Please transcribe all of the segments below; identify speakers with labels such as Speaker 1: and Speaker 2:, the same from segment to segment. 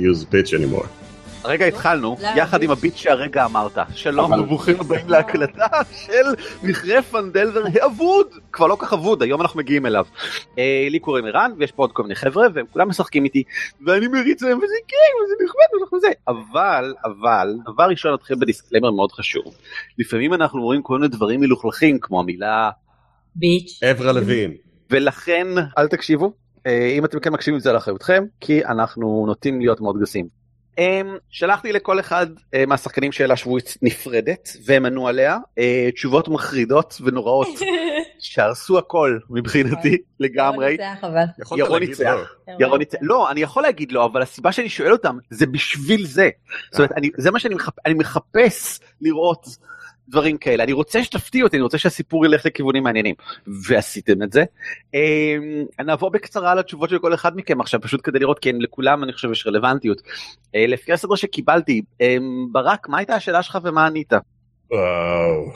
Speaker 1: use bitch anymore.
Speaker 2: הרגע התחלנו? יחד עם הביט שהרגע אמרת. שלום וברוכים הבאים להקלטה של מכרה פנדלבר האבוד. כבר לא כך אבוד, היום אנחנו מגיעים אליו. אה, לי קוראים ערן, ויש פה עוד כל מיני חבר'ה, והם כולם משחקים איתי, ואני מריץ להם, וזה כיף, וזה נחמד, ואנחנו זה. אבל, אבל, דבר ראשון נתחיל בדיסקלמר מאוד חשוב. לפעמים אנחנו רואים כל מיני דברים מלוכלכים, כמו המילה
Speaker 3: ביץ'.
Speaker 1: עברה לוין.
Speaker 2: ולכן אל תקשיבו אם אתם כן מקשיבים זה על אחריותכם כי אנחנו נוטים להיות מאוד גסים. אה, שלחתי לכל אחד אה, מהשחקנים שאלה שבועית נפרדת והם ענו עליה אה, תשובות מחרידות ונוראות שהרסו הכל מבחינתי לגמרי.
Speaker 3: אבל.
Speaker 2: ירון ניצח.
Speaker 1: לא.
Speaker 2: ירון ניצח. לא אני יכול להגיד לא אבל הסיבה שאני שואל אותם זה בשביל זה. זאת אומרת זה מה שאני מחפ... אני מחפש לראות דברים כאלה אני רוצה שתפתיעו אותי אני רוצה שהסיפור ילך לכיוונים מעניינים ועשיתם את זה. אמ, נעבור בקצרה על התשובות של כל אחד מכם עכשיו פשוט כדי לראות כי לכולם אני חושב יש רלוונטיות. אה, לפי הסדר שקיבלתי אמ, ברק מה הייתה השאלה שלך ומה ענית?
Speaker 1: וואו.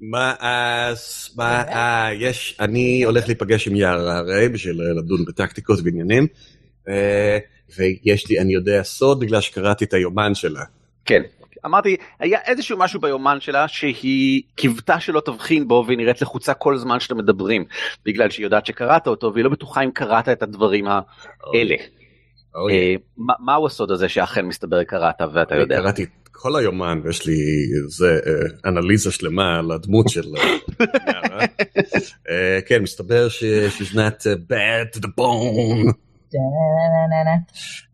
Speaker 1: מה אז, מה, אה, יש, אני הולך להיפגש עם יערה הרי בשביל אה, לדון בטקטיקות ועניינים. אה, ויש לי, אני יודע סוד בגלל שקראתי את היומן שלה.
Speaker 2: כן. אמרתי היה איזשהו משהו ביומן שלה שהיא קיוותה שלא תבחין בו והיא נראית לחוצה כל זמן שאתם מדברים בגלל שהיא יודעת שקראת אותו והיא לא בטוחה אם קראת את הדברים האלה.
Speaker 1: אוי,
Speaker 2: אה, מה- מהו הסוד הזה שאכן מסתבר קראת ואתה יודע?
Speaker 1: קראתי את כל היומן ויש לי איזה אה, אנליזה שלמה על הדמות של אה. אה, כן, מסתבר ש- she's not uh, bad to the bone.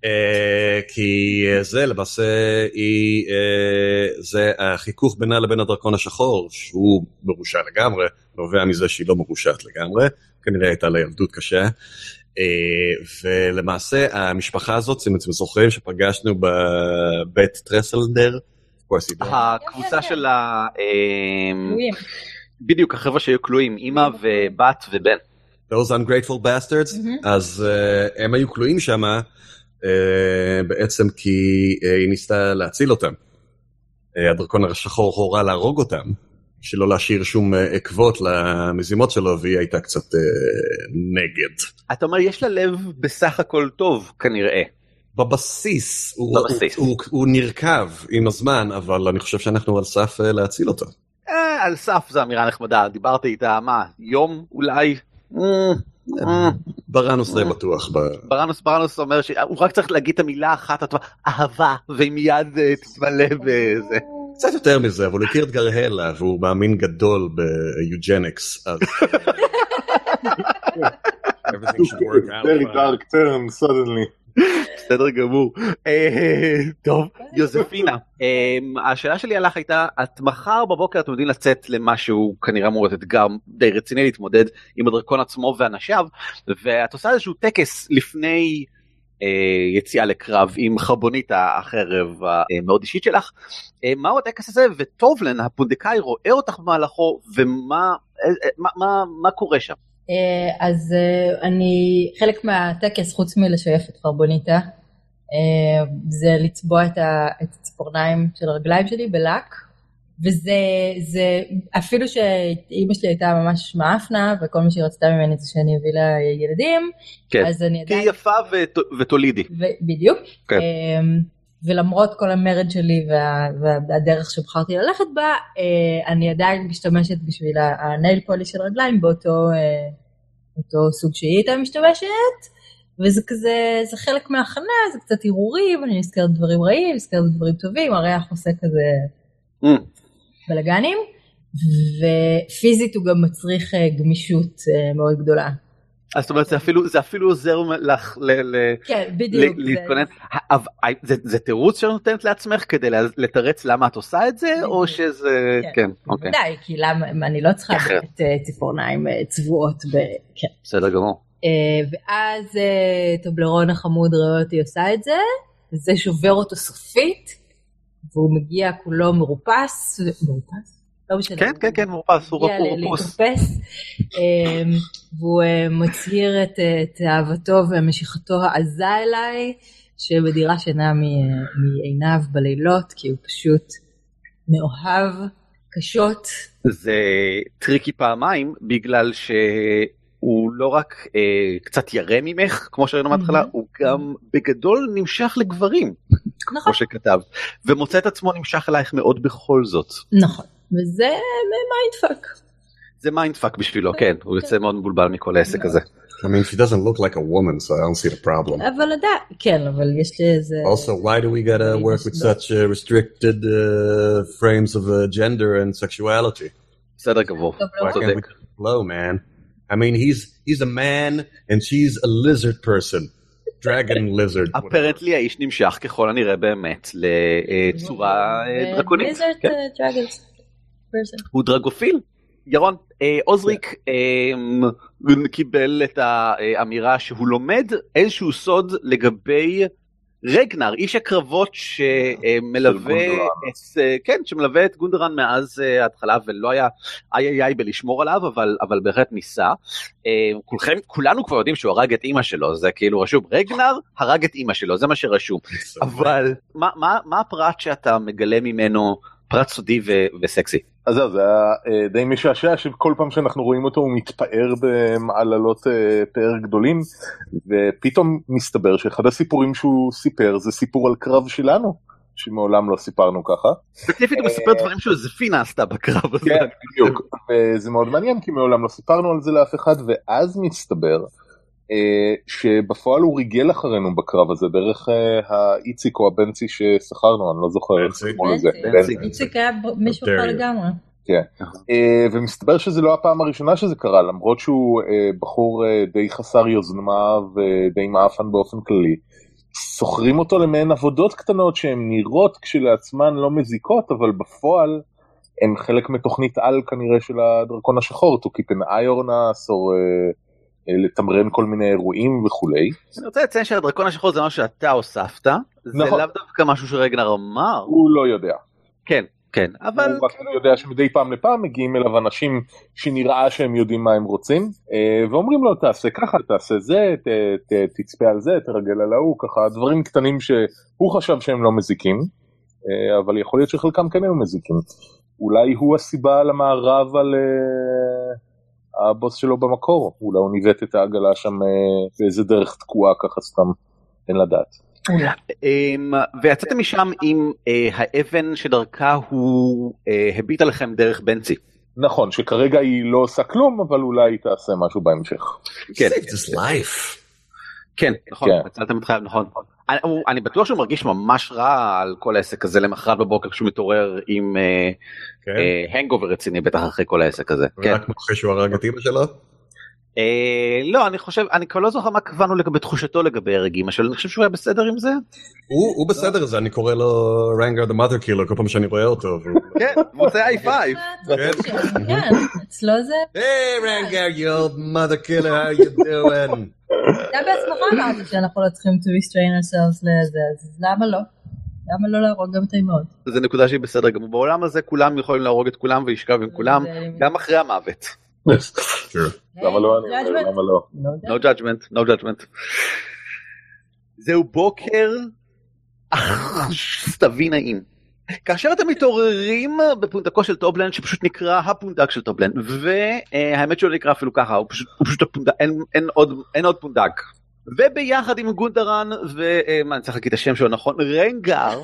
Speaker 1: אה, כי אה, זה למעשה היא אה, זה החיכוך בינה לבין הדרקון השחור שהוא מרושע לגמרי נובע מזה שהיא לא מרושעת לגמרי כנראה הייתה לה ילדות קשה. ולמעשה המשפחה הזאת אם אתם זוכרים שפגשנו בבית טרסלדר.
Speaker 2: הקבוצה של ה... בדיוק החבר'ה שהיו כלואים אימא ובת ובן.
Speaker 1: Those ungrateful bastards
Speaker 3: מהמם.
Speaker 1: אז uh, הם היו כלואים שם uh, בעצם כי uh, היא ניסתה להציל אותם. Uh, הדרקון השחור הורה להרוג אותם שלא להשאיר שום uh, עקבות למזימות שלו והיא הייתה קצת uh, נגד.
Speaker 2: אתה אומר יש לה לב בסך הכל טוב כנראה.
Speaker 1: בבסיס הוא,
Speaker 2: בבסיס.
Speaker 1: הוא, הוא, הוא נרקב עם הזמן אבל אני חושב שאנחנו על סף uh, להציל אותו.
Speaker 2: אה, על סף זו אמירה נחמדה דיברתי איתה מה יום אולי. אה, אה.
Speaker 1: בראנוס די בטוח. ב...
Speaker 2: ברנוס ברנוס אומר שהוא רק צריך להגיד את המילה אחת אהבה והיא מיד אה, תתמלא בזה.
Speaker 1: קצת יותר מזה אבל הוא הכיר את גרהלה והוא מאמין גדול ביוג'ניקס. אז... Everything should work out
Speaker 4: very dark turn suddenly.
Speaker 2: בסדר גמור. אה, טוב יוזפינה אה, השאלה שלי עליך הייתה את מחר בבוקר אתם יודעים לצאת למשהו כנראה אמור להיות אתגר די רציני להתמודד עם הדרקון עצמו ואנשיו ואת עושה איזשהו טקס לפני. אה, יציאה לקרב עם חרבונית החרב המאוד אישית שלך. מהו הטקס הזה וטובלן הפונדקאי רואה אותך במהלכו ומה מה, מה, מה קורה שם.
Speaker 3: אה, אז אה, אני, חלק מהטקס, חוץ מלשייף את חרבוניטה, אה, זה לצבוע את הציפורניים של הרגליים שלי בלק, וזה, זה, אפילו שאימא שלי הייתה ממש מאפנה, וכל מה שהיא רצתה ממני זה שאני אביא לה ילדים,
Speaker 2: כן.
Speaker 3: אז אני
Speaker 2: כי
Speaker 3: עדיין...
Speaker 2: יפה ות- ותולידי.
Speaker 3: ו- בדיוק.
Speaker 2: כן.
Speaker 3: ולמרות כל המרד שלי וה, וה- והדרך שבחרתי ללכת בה, אני עדיין משתמשת בשביל ה- הנייל פוליש של רגליים באותו אותו סוג שהיא הייתה משתמשת, וזה כזה, זה חלק מההכנה, זה קצת הרהורים, אני נזכרת דברים רעים, נזכרת דברים טובים, הריח עושה כזה
Speaker 2: Mm.
Speaker 3: בלאגנים, ופיזית הוא גם מצריך אה, גמישות אה, מאוד גדולה.
Speaker 2: אז זאת אומרת זה אפילו זה אפילו עוזר לך
Speaker 3: כן. זה-
Speaker 2: להתכונן. זה זה תירוץ שאת נותנת לעצמך כדי לתרץ למה את עושה את זה או. שזה
Speaker 3: כן,
Speaker 2: כן אוקיי
Speaker 3: בוודאי, כי למה, אני לא צריכה. באמת אה, ציפורניים אה, צבועות, ב... כן.
Speaker 2: בסדר גמור.
Speaker 3: אה, ואז טובלרון החמוד רואה אותי עושה את זה, וזה שובר אותו סופית, והוא מגיע כולו מרופס, מרופס? לא משנה.
Speaker 2: כן כן כן מורפס הוא
Speaker 3: מגיע
Speaker 2: הוא
Speaker 3: ל-
Speaker 2: רפוס.
Speaker 3: להתרפס, אה, והוא אה, מצהיר את, אה, את אהבתו ומשיכתו העזה אליי, שמדירה שינה מ- מעיניו בלילות, כי הוא פשוט מאוהב קשות.
Speaker 2: זה טריקי פעמיים בגלל שהוא הוא לא רק אה, קצת ירא ממך כמו שראינו מההתחלה
Speaker 3: Mhm.
Speaker 2: הוא גם בגדול נמשך לגברים
Speaker 3: נכון,
Speaker 2: כמו שכתב ומוצא את עצמו נמשך אלייך מאוד בכל זאת.
Speaker 3: נכון. וזה mindfuck.
Speaker 2: זה mindfuck בשבילו כן הוא יוצא מאוד מבולבל מכל העסק הזה.
Speaker 1: I mean, she doesn't look like a woman, so I don't see the problem.
Speaker 3: אבל עדיין, כן, אבל יש לי איזה...
Speaker 1: Also, why do we gotta work with such uh, restricted uh, frames of uh, gender and sexuality?
Speaker 2: בסדר גמור.
Speaker 3: לא
Speaker 2: צודק.
Speaker 1: flow, man? I mean, he's he's a man and she's a lizard person, dragon lizard. whatever.
Speaker 2: אפרנטלי האיש נמשך ככל הנראה באמת לצורה אה, דרקונית.
Speaker 3: ליזרד
Speaker 2: כן. הוא דרגופיל. ירון, אה, עוזריק אה, קיבל את האמירה שהוא לומד איזשהו סוד לגבי רגנר, איש הקרבות שמלווה. את, אה, כן, שמלווה את גונדרן מאז ההתחלה ולא היה איי איי איי בלשמור עליו, אבל, אבל בהחלט ניסה. כולכם, כולנו כבר יודעים שהוא הרג את אימא שלו, זה כאילו רשום, רגנר הרג את אימא שלו, זה מה שרשום. אבל מה, מה, מה הפרט שאתה מגלה ממנו, פרט סודי ו- וסקסי?
Speaker 4: אז זהו, זה היה אה, די משעשע שכל פעם שאנחנו רואים אותו הוא מתפאר במעללות אה, פאר גדולים ופתאום מסתבר שאחד הסיפורים שהוא סיפר זה סיפור על קרב שלנו שמעולם לא סיפרנו ככה.
Speaker 2: ספציפית הוא מספר דברים שיוזפינה עשתה בקרב הזה.
Speaker 4: כן, בדיוק. וזה מאוד מעניין כי מעולם לא סיפרנו על זה לאף אחד ואז מסתבר אה, שבפועל הוא ריגל אחרינו בקרב הזה דרך אה, האיציק או הבנצי ששכרנו אני לא זוכר איך. קוראים לזה.
Speaker 3: איציק היה מישהו אחר
Speaker 1: you.
Speaker 3: לגמרי.
Speaker 4: אה, ומסתבר שזה לא הפעם הראשונה שזה קרה למרות שהוא אה, בחור אה, די חסר יוזמה ודי מעפן באופן כללי. שוכרים אותו למעין עבודות קטנות שהן נראות כשלעצמן לא מזיקות אבל בפועל הן חלק מתוכנית על כנראה של הדרקון השחור to keep an eye on us או אה, אה, לתמרן כל מיני אירועים וכולי.
Speaker 2: אני רוצה לציין שהדרקון השחור זה משהו שאתה הוספת, זה
Speaker 4: נכון.
Speaker 2: לאו דווקא משהו שרגנר אמר,
Speaker 4: הוא לא יודע.
Speaker 2: כן, כן, אבל
Speaker 4: הוא רק יודע שמדי פעם לפעם מגיעים אליו אנשים שנראה שהם יודעים מה הם רוצים אה, ואומרים לו תעשה ככה תעשה זה ת, ת, תצפה על זה תרגל על ההוא ככה דברים קטנים שהוא חשב שהם לא מזיקים אה, אבל יכול להיות שחלקם כן היו מזיקים. אולי הוא הסיבה למערב על אה, הבוס שלו במקור אולי הוא ניווט את העגלה שם אה, באיזה דרך תקועה ככה סתם אין לדעת.
Speaker 2: אמ, ויצאתם משם עם אה, האבן שדרכה הוא אה, הביט עליכם דרך בנצי.
Speaker 4: נכון שכרגע היא לא עושה כלום אבל אולי היא תעשה משהו בהמשך.
Speaker 2: כן.
Speaker 1: saved his life.
Speaker 2: כן, נכון,
Speaker 4: כן.
Speaker 2: הצלתם את חייו, נכון. אני, הוא- אני בטוח שהוא מרגיש ממש רע על כל העסק הזה למחרת בבוקר כשהוא מתעורר עם אה,
Speaker 1: כן?
Speaker 2: אה, hangover רציני בטח אחרי כל העסק הזה. כן.
Speaker 1: רק אחרי שהוא הרג את אמא שלו?
Speaker 2: אה, לא, אני חושב, אני כבר לא זוכר מה קבענו לגבי תחושתו לגבי הרג אמא שלו, אני חושב שהוא היה בסדר עם זה.
Speaker 1: הוא הוא בסדר עם זה, אני קורא לו רנגר the mother killer כל פעם שאני רואה אותו. והוא-
Speaker 2: כן, הוא עושה high five.
Speaker 3: כן, אצלו זה...
Speaker 1: Hey רנגר, you old mother killer, how you doing?
Speaker 3: אתה בעצמך אמרת שאנחנו לא צריכים to restrain ourselves לזה, אז למה לא? למה לא להרוג גם את האימהות?
Speaker 2: זה נקודה שהיא בסדר גמור. בעולם הזה כולם יכולים להרוג את כולם ולשכב עם כולם, גם אחרי המוות.
Speaker 4: למה לא? למה לא?
Speaker 3: No
Speaker 2: No judgment, no judgment. זהו בוקר סתווי נעים. כאשר אתם מתעוררים בפונדקו של טובלן שפשוט נקרא הפונדק של טובלן והאמת שהוא נקרא אפילו ככה הוא פשוט, הוא פשוט הפונדק, אין, אין, עוד, אין עוד פונדק. וביחד עם גונדרן ומה אני צריך להגיד את השם שלו נכון רנגר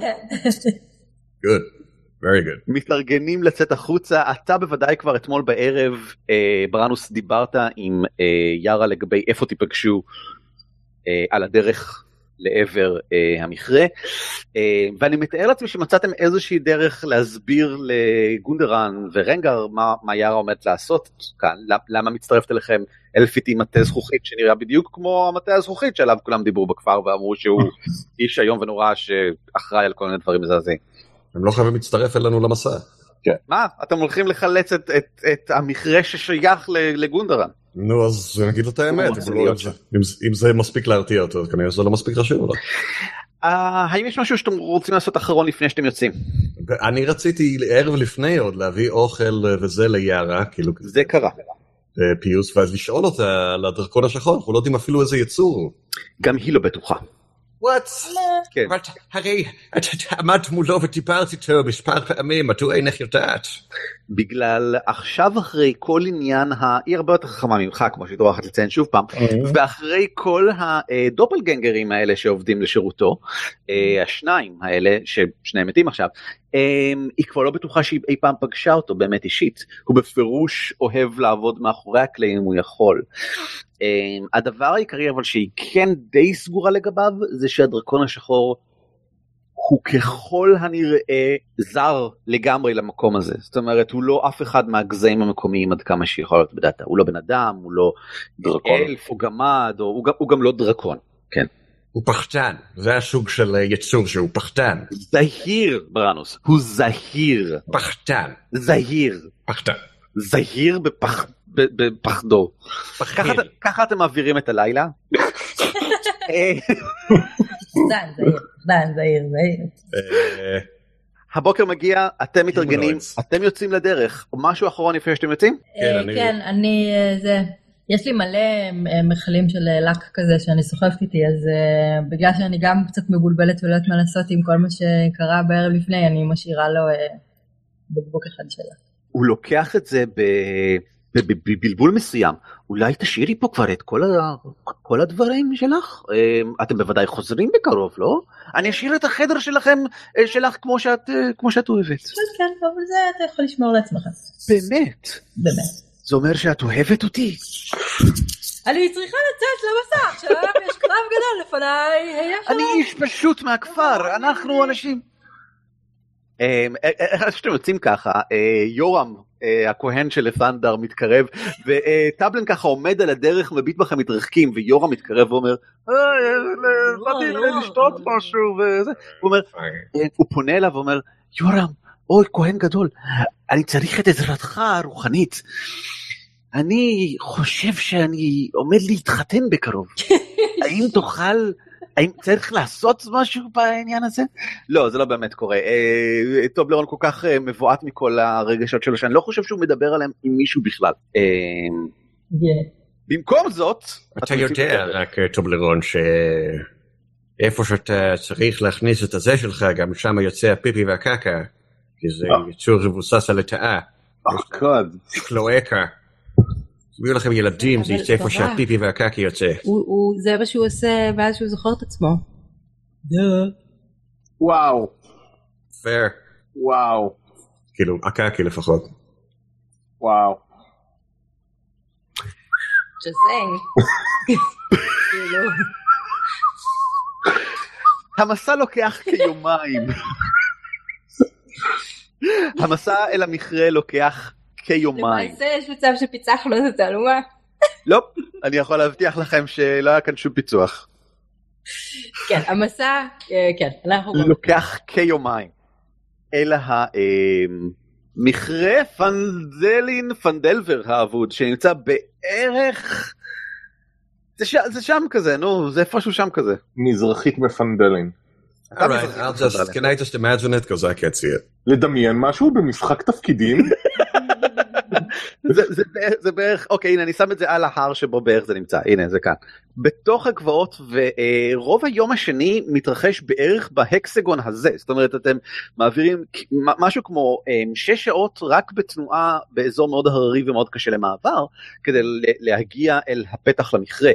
Speaker 1: Good. Very good.
Speaker 2: מתארגנים לצאת החוצה אתה בוודאי כבר אתמול בערב אה, ברנוס דיברת עם אה, יארה לגבי איפה תיפגשו אה, על הדרך לעבר אה, המכרה אה, ואני מתאר לעצמי שמצאתם איזושהי דרך להסביר לגונדרן ורנגר מה, מה יארה עומדת לעשות כאן למ- למה מצטרפת אליכם אלפית עם מטה זכוכית שנראה בדיוק כמו המטה הזכוכית שעליו כולם דיברו בכפר ואמרו שהוא איש איום ונורא שאחראי על כל מיני דברים מזעזעים.
Speaker 1: הם לא חייבים להצטרף אלינו למסע.
Speaker 2: מה אתם הולכים לחלץ את, את, את המכרה ששייך לגונדרן.
Speaker 1: נו אז נגיד את האמת, אם לא-. אם זה- מספיק להרתיע אותו, כנראה שזה לא מספיק חשוב לו.
Speaker 2: Uh, האם יש משהו שאתם רוצים לעשות אחרון לפני שאתם יוצאים?
Speaker 1: אני רציתי ערב לפני עוד להביא אוכל אה, וזה ליערה, כאילו
Speaker 2: זה קרה.
Speaker 1: אה, פיוס, ואז לשאול אותה על הדרכון השחור, אנחנו לא יודעים אפילו איזה יצור.
Speaker 2: גם היא לא בטוחה.
Speaker 1: וואט?
Speaker 2: כן.
Speaker 1: אבל הרי את עמדת מולו ודיברת איתו מספר פעמים, מדוע אינך יודעת?
Speaker 2: בגלל עכשיו אחרי כל עניין ה... היא הרבה יותר חכמה ממך כמו שהיא טורחת לציין שוב פעם ואחרי כל הדופלגנגרים האלה שעובדים לשירותו השניים האלה ששניהם מתים עכשיו היא כבר לא בטוחה שהיא אי פעם פגשה אותו באמת אישית. הוא בפירוש אוהב לעבוד מאחורי הקלעים אם הוא יכול. אה, הדבר העיקרי אבל שהיא כן די סגורה לגביו זה שהדרקון השחור הוא ככל הנראה זר לגמרי למקום הזה. זאת אומרת הוא לא אף אחד מהגזעים המקומיים עד כמה שיכול להיות בדאטה הוא לא בן אדם הוא לא
Speaker 4: דרקון.
Speaker 2: אלף. או גמד או הוא גם, הוא גם לא דרקון. כן
Speaker 1: הוא פחדן, זה הסוג של אה, יצור שהוא פחדן.
Speaker 2: זהיר בראנוס הוא זהיר
Speaker 1: פחדן.
Speaker 2: זהיר
Speaker 1: פחדן.
Speaker 2: זהיר בפח, ב- בפחדו ככה, אתם מעבירים את הלילה.
Speaker 3: זהיר, זהיר.
Speaker 1: אה,
Speaker 2: הבוקר מגיע אתם מתארגנים. אתם יוצאים לדרך משהו אחרון לפני שאתם יוצאים
Speaker 1: כן,
Speaker 3: אה,
Speaker 1: אני-
Speaker 3: יש לי מלא אה, מכלים של אה, לק כזה שאני סוחבת איתי, אז אה, בגלל שאני גם קצת מבולבלת ולא יודעת מה לעשות עם כל מה שקרה בערב לפני, אני משאירה לו אה, בקבוק אחד שלה.
Speaker 2: הוא לוקח את זה בבלבול מסוים. אולי תשאירי פה כבר את כל, ה... כל הדברים שלך? אמ, אתם בוודאי חוזרים בקרוב לא? אני אשאיר את החדר שלכם שלך כמו שאת כמו שאת אוהבת.
Speaker 3: כן, כן, אבל זה אתה יכול לשמור לעצמך,
Speaker 2: באמת?
Speaker 3: באמת.
Speaker 2: זה אומר שאת אוהבת אותי?
Speaker 3: אני צריכה לצאת למסע, עכשיו יש קרב גדול לפניי, היה שלום.
Speaker 2: אני איש פשוט מהכפר אנחנו אנשים. אמ, אה, אה, איך שאתם יוצאים ככה אה, יורם אה, הכהן של לפנדר מתקרב וטבלן ככה עומד על הדרך מביט בכם מתרחקים ויורם מתקרב ואומר "אה, אה, באתי לשתות משהו וזה. הוא אומר אה, הוא פונה אליו ואומר יורם אוי כהן גדול אני צריך את עזרתך הרוחנית אני חושב שאני עומד להתחתן בקרוב האם תוכל האם צריך לעשות משהו בעניין הזה? לא זה לא באמת קורה אה, טובלרון כל כך אה, מבועת מכל הרגשות שלו שאני לא חושב שהוא מדבר עליהם עם מישהו בכלל. אה,
Speaker 3: כן.
Speaker 2: במקום זאת
Speaker 1: אתה יודע. רק אה, טובלרון שאיפה שאתה צריך להכניס את הזה שלך גם שם יוצא הפיפי והקקה כי זה
Speaker 4: אה.
Speaker 1: יצור מבוסס על לטאה,
Speaker 4: גוד.
Speaker 1: קלואקה. יהיו לכם ילדים זה יצא איפה. שהפיפי והקקי יוצא.
Speaker 3: זה מה שהוא עושה ואז שהוא זוכר את עצמו.
Speaker 4: וואו.
Speaker 1: פייר.
Speaker 4: וואו.
Speaker 1: כאילו הקקי לפחות.
Speaker 4: וואו.
Speaker 3: Just saying. כאילו,
Speaker 2: המסע לוקח כיומיים. המסע אל המכרה לוקח כיומיים.
Speaker 3: למעשה יש מצב שפיצחנו את התעלומה.
Speaker 2: לא, אני יכול להבטיח לכם שלא היה כאן שום פיצוח.
Speaker 3: כן, המסע, אה, כן, אנחנו...
Speaker 2: לוקח כיומיים. אל המכרה פנדלין פנדלבר האבוד שנמצא בערך... זה, ש... זה שם כזה נו זה איפשהו שם כזה.
Speaker 4: מזרחית מפנדלין.
Speaker 1: Alright, I'll just, can I just imagine it? Because I can't see it.
Speaker 4: לדמיין משהו במשחק תפקידים?
Speaker 2: זה, זה, זה בערך אוקיי הנה אני שם את זה על ההר שבו בערך זה נמצא הנה זה כאן. בתוך הגבעות ורוב היום השני מתרחש בערך בהקסגון הזה זאת אומרת אתם מעבירים משהו כמו אה, שש שעות רק בתנועה באזור מאוד הררי ומאוד קשה למעבר כדי להגיע אל הפתח למכרה.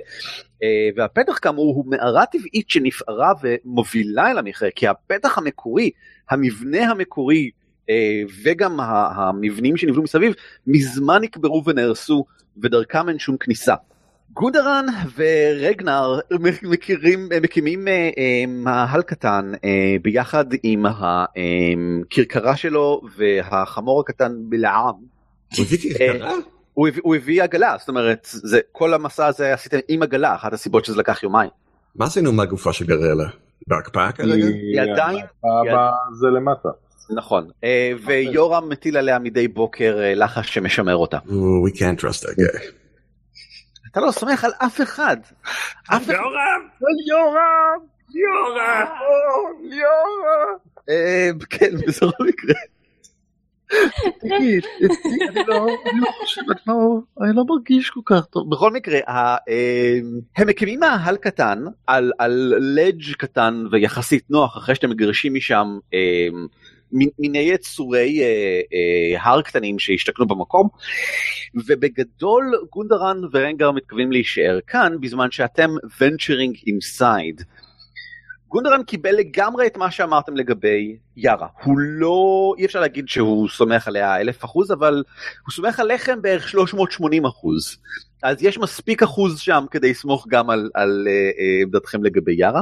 Speaker 2: אה, והפתח כאמור הוא מערה טבעית שנפערה ומובילה אל המכרה כי הפתח המקורי המבנה המקורי אה, וגם המבנים שנבנו מסביב מזמן נקברו ונהרסו ודרכם אין שום כניסה. גודרן ורגנר מכירים, מקימים אה, אה, מאהל קטן ביחד עם הכרכרה שלו והחמור הקטן בלעם.
Speaker 1: הוא הביא כרכרה?
Speaker 2: הוא הביא, הוא הביא עגלה, זאת אומרת, זה, כל המסע הזה עשיתם עם עגלה, אחת הסיבות שזה לקח יומיים.
Speaker 1: מה עשינו מהגופה של גרלה? בהקפאה כרגע?
Speaker 2: היא עדיין-
Speaker 4: זה למטה.
Speaker 2: נכון, אה, ויורם מטיל עליה מדי בוקר אה, לחש שמשמר אותה.
Speaker 1: We can't trust that guy.
Speaker 2: אתה לא סומך על אף אחד. אף אחד.
Speaker 1: יורם!
Speaker 2: יורם! יורם! יורם! אה, כן, בכל מקרה. תגיד, אני לא לא לא- אני לא מרגיש כל כך טוב. בכל מקרה, אה, הם מקימים מאהל קטן על לדג' קטן ויחסית נוח אחרי שאתם מגרשים משם מין- מיני יצורי אה, אה, הר קטנים שהשתכנו במקום ובגדול גונדרן ורנגר מתכוונים להישאר כאן בזמן שאתם venturing inside. גונדרן קיבל לגמרי את מה שאמרתם לגבי יארה. הוא לא, אי אפשר להגיד שהוא סומך עליה אלף אחוז, אבל הוא סומך עליכם בערך 380 אחוז. אז יש מספיק אחוז שם כדי לסמוך גם על, על אה, אה, עמדתכם לגבי יארה.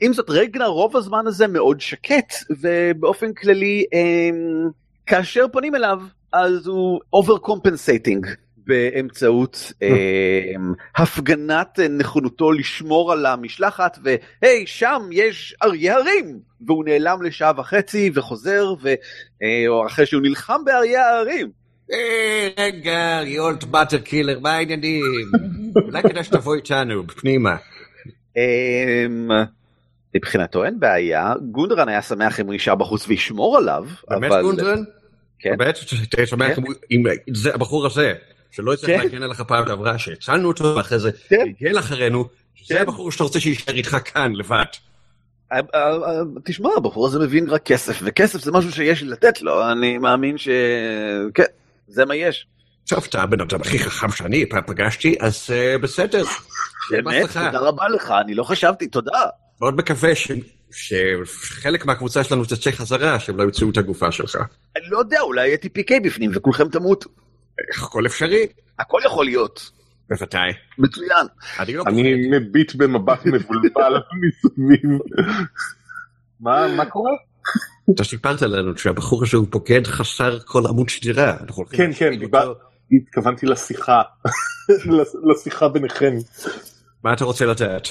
Speaker 2: עם זאת רגנר רוב הזמן הזה מאוד שקט, ובאופן כללי אה, כאשר פונים אליו אז הוא overcompensating באמצעות אה, הפגנת נכונותו לשמור על המשלחת והי שם יש אריה הרים והוא נעלם לשעה וחצי וחוזר ו, אה, או אחרי שהוא נלחם באריה ההרים.
Speaker 1: היי, רגע, יולט באטר קילר, מה העניינים? אולי כדאי שתבוא איתנו, פנימה.
Speaker 2: אה, מבחינתו אין בעיה גונדרן היה שמח אם הוא יישאר בחוץ וישמור עליו
Speaker 1: באמת גונדרן?
Speaker 2: כן.
Speaker 1: באמת? תהיה שמח אם אם זה הבחור הזה, שלא
Speaker 2: כן.
Speaker 1: יצטרך להגן עליך פעם שעברה, שהצלנו אותו, ואחרי זה
Speaker 2: כן.
Speaker 1: הגן אחרינו, זה
Speaker 2: כן.
Speaker 1: הבחור שאתה רוצה שיישאר איתך כאן לבד.
Speaker 2: אה, אה, אה, תשמע הבחור הזה מבין רק כסף וכסף זה משהו שיש לי לתת לו אני מאמין ש... כן זה מה יש.
Speaker 1: טוב, אתה הבן אדם הכי חכם שאני פגשתי, אז בסדר.
Speaker 2: באמת. תודה רבה לך אני לא חשבתי תודה.
Speaker 1: מאוד מקווה שחלק מהקבוצה שלנו תצא חזרה, שהם לא ימצאו את הגופה שלך.
Speaker 2: אני לא יודע אולי יהיה TPK בפנים וכולכם תמותו
Speaker 1: הכל אפשרי,
Speaker 2: הכל יכול להיות
Speaker 1: בוודאי.
Speaker 2: מצוין.
Speaker 1: אני לא
Speaker 4: אני מביט במבט מבולבל מסביב. מה מה קורה?
Speaker 1: אתה סיפרת לנו שהבחור הזה הוא בוגד חסר כל עמוד שדרה. הולכים
Speaker 4: כן, כן. דיבר- התכוונתי לשיחה, לשיחה ביניכם.
Speaker 1: מה אתה רוצה לדעת?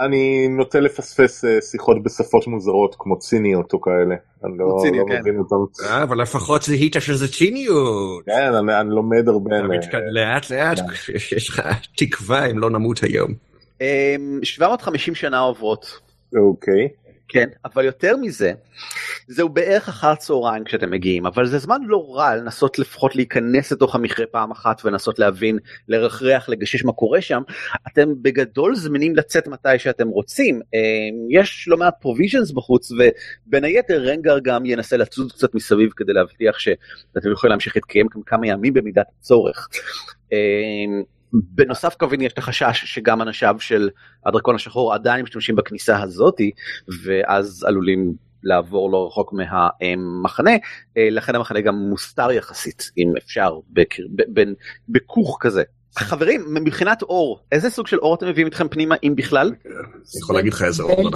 Speaker 4: אני נוטה לפספס אה, שיחות בשפות מוזרות כמו ציניות או כאלה. אני לא לא
Speaker 2: כן.
Speaker 4: מבין אותם.
Speaker 1: אה, אבל לפחות זיהית שזה ציניות.
Speaker 4: כן, אני אני לומד הרבה.
Speaker 1: מתקד- לאט לאט, יש יש לך תקווה אם לא נמות היום.
Speaker 2: אמ, 750 שנה עוברות.
Speaker 4: אוקיי.
Speaker 2: כן, אבל יותר מזה, זהו בערך אחר צהריים כשאתם מגיעים, אבל זה זמן לא רע לנסות לפחות להיכנס לתוך המכרה פעם אחת ולנסות להבין, לרחרח, לגשש מה קורה שם. אתם בגדול זמינים לצאת מתי שאתם רוצים. אמ, יש לא מעט provisions בחוץ, ובין היתר רנגר גם ינסה לצוד קצת מסביב כדי להבטיח שאתם יכולים להמשיך להתקיים כמה ימים במידת הצורך. בנוסף כמובן יש את החשש שגם אנשיו של הדרקון השחור עדיין משתמשים בכניסה הזאתי ואז עלולים לעבור לא רחוק מהמחנה אה, לכן המחנה גם מוסתר יחסית אם אפשר בקר... ב- בין בכוך כזה. חברים מבחינת אור איזה סוג של אור אתם מביאים איתכם פנימה אם בכלל?
Speaker 1: אני יכול להגיד לך איזה אור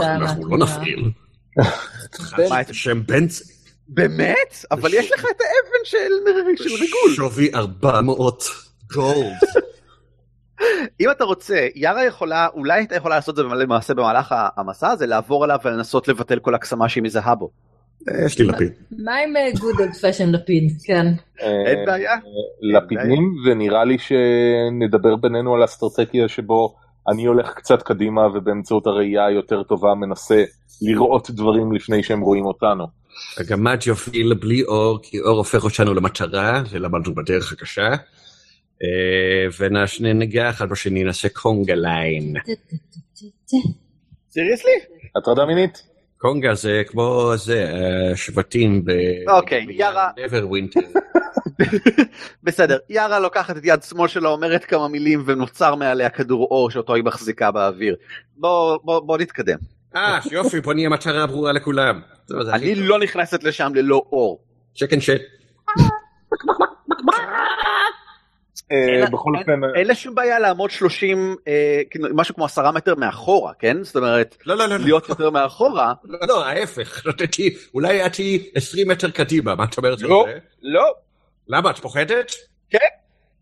Speaker 1: אנחנו לא- לא. נפעיל. שם בנצי.
Speaker 2: באמת? אבל יש לך את האבן של, של ריגול.
Speaker 1: שווי 400 גולד.
Speaker 2: אם אתה רוצה יארה יכולה אולי הייתה יכולה לעשות את זה למעשה במהלך המסע הזה לעבור עליו ולנסות לבטל כל הקסמה שהיא מזהה בו.
Speaker 1: יש לי לפיד.
Speaker 3: מה עם גוד אולד פשן לפיד? כן.
Speaker 2: אין בעיה.
Speaker 4: לפידים ונראה לי שנדבר בינינו על אסטרטגיה שבו אני הולך קצת קדימה ובאמצעות הראייה היותר טובה מנסה לראות דברים לפני שהם רואים אותנו.
Speaker 1: הגמד יוביל בלי אור, כי אור הופך אותנו למטרה, זה למדנו בדרך הקשה. אה, ונגיע אחד בשני, נעשה קונגה ליין.
Speaker 2: סיריוסלי?
Speaker 4: הטרדה מינית?
Speaker 1: קונגה זה כמו זה, אה, שבטים ב...
Speaker 2: אוקיי, יארה.
Speaker 1: נברווינטר.
Speaker 2: בסדר יארה לוקחת את יד שמאל שלה אומרת כמה מילים ונוצר מעליה כדור אור שאותו היא מחזיקה באוויר. בוא בוא בוא נתקדם.
Speaker 1: אה, יופי, בוא נהיה מטרה ברורה לכולם.
Speaker 2: אני. לא נכנסת לשם ללא אור.
Speaker 1: שקן שט.
Speaker 4: אה, בכל אופן,
Speaker 2: אין לה שום בעיה לעמוד 30 אה, כאילו, משהו כמו 10 מטר מאחורה כן זאת אומרת
Speaker 1: לא, לא, לא, לא.
Speaker 2: להיות יותר מאחורה
Speaker 1: לא, ההפך. אולי את תהיי 20 מטר קדימה, מה את אומרת על
Speaker 2: לא
Speaker 1: זה?
Speaker 2: לא
Speaker 1: למה, את פוחדת?
Speaker 2: כן.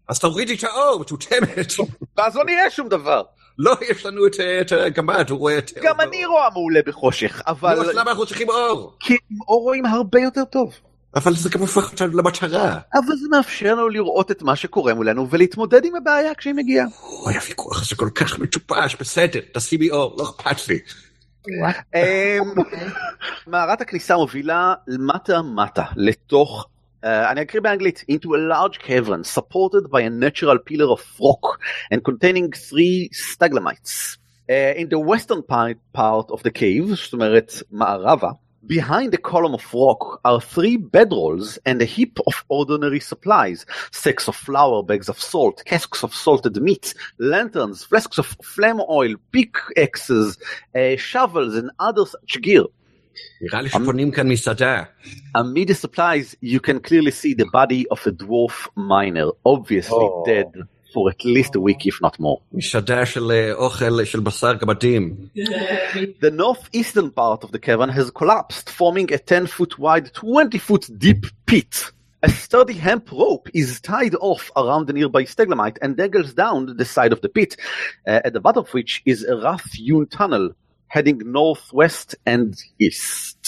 Speaker 1: אז תורידי את האור, מטומטמת.
Speaker 2: ואז לא נראה שום דבר
Speaker 1: לא, יש לנו את, אה, הגמד, הוא רואה את...
Speaker 2: גם אני רואה מעולה בחושך
Speaker 1: נו,
Speaker 2: אבל
Speaker 1: אז למה אנחנו צריכים אור?
Speaker 2: כי אור רואים הרבה יותר טוב.
Speaker 1: אבל זה גם הופך אותנו למטרה.
Speaker 2: אבל זה מאפשר לנו לראות את מה שקורה מולנו ולהתמודד עם הבעיה כשהיא מגיעה.
Speaker 1: אוי, הוויכוח הזה כל כך מטופש, בסדר, תשימי אור, לא אכפת לי.
Speaker 2: אמ, מערת הכניסה מובילה מטה מטה לתוך Uh, אני אקריא באנגלית into a large cavern supported by a natural pillar of rock and containing three stalagmites. Uh, in the western part, part of the cave, זאת אומרת מערבה, behind the column of rock are three bedrolls and a heap of ordinary supplies sacks of flour, bags of salt, casks of salted meat, lanterns, flasks of flame oil, pickaxes, uh, shovels, and other such gear.
Speaker 1: נראה לי שפונים כאן מסעדה.
Speaker 2: Amid the supplies, you can clearly see the body of a dwarf miner, obviously
Speaker 4: Oh.
Speaker 2: dead for at least a week, if not more.
Speaker 1: מסעדה של אה, אוכל של בשר גמדים.
Speaker 2: The northeastern part of the cavern has collapsed, forming a 10 foot wide, 20 foot deep pit. A sturdy hemp rope is tied off around the nearby stalagmite and dangles down the side of the pit, uh, at the bottom of which is a rough hewn tunnel heading northwest and east.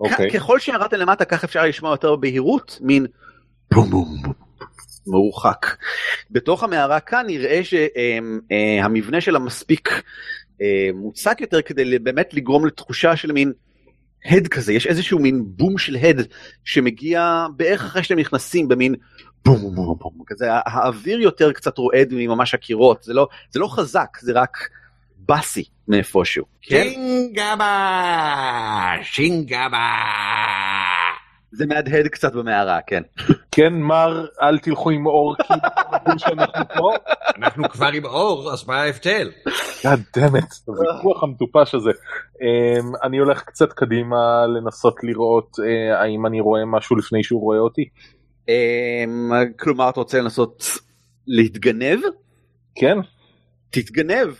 Speaker 4: אוקיי.
Speaker 2: כ- ככל שירדתם למטה כך אפשר לשמוע יותר בהירות מין בום בום בום מרוחק. בתוך המערה כאן נראה שהמבנה שלה מספיק אה, מוצק יותר כדי באמת לגרום לתחושה של מין הד כזה יש איזשהו מין בום של הד שמגיע בערך אחרי שאתם נכנסים במין בום בום בום בום כזה האוויר יותר קצת רועד מממש הקירות זה לא זה לא חזק זה רק באסי מאיפשהו. כן?
Speaker 1: שינגבה! שינגבה!
Speaker 2: זה מהדהד קצת במערה כן.
Speaker 4: כן מר אל תלכו עם אור כי שאנחנו פה.
Speaker 1: אנחנו כבר עם אור, אז מה ההבדל?
Speaker 4: God damn it, הוויכוח המטופש הזה. אמ, אני הולך קצת קדימה לנסות לראות אה, האם אני רואה משהו לפני שהוא רואה אותי.
Speaker 2: אמ, כלומר אתה רוצה לנסות להתגנב?
Speaker 4: כן?
Speaker 2: תתגנב.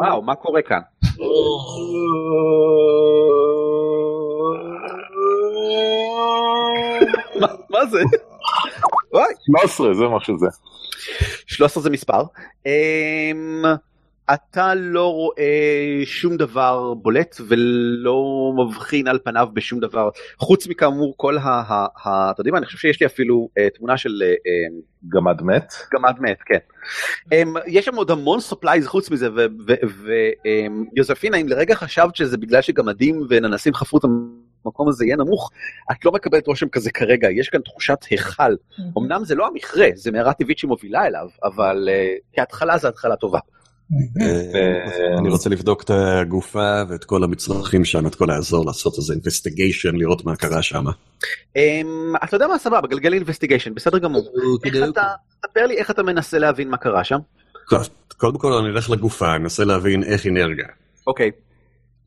Speaker 2: וואו מה קורה כאן? מה- זה? וואי.
Speaker 4: 13 זה מה שזה.
Speaker 2: 13 זה מספר. אמ, אתה לא רואה שום דבר בולט ולא מבחין על פניו בשום דבר חוץ מכאמור כל ה... ה, ה אתה יודע מה אני חושב שיש לי אפילו uh, תמונה של uh,
Speaker 4: גמד מת.
Speaker 2: גמד מת כן. Um, יש שם עוד המון supplies חוץ מזה ויוזפינה אם לרגע חשבת שזה בגלל שגמדים וננסים חפרו את המקום הזה יהיה נמוך את לא מקבלת רושם כזה כרגע יש כאן תחושת היכל אמנם זה לא המכרה זה מערה טבעית שמובילה אליו אבל uh, כהתחלה זה התחלה טובה.
Speaker 1: אה, אני רוצה לבדוק את הגופה ואת כל המצרכים שם, את כל האזור, לעשות איזה investigation, לראות מה קרה שם.
Speaker 2: Um, אתה יודע מה סבבה גלגל investigation בסדר גמור. אתה, ספר לי איך אתה מנסה להבין מה קרה שם.
Speaker 1: קודם כל אני אלך לגופה, אני אנסה להבין איך היא נהרגה.
Speaker 2: אוקיי.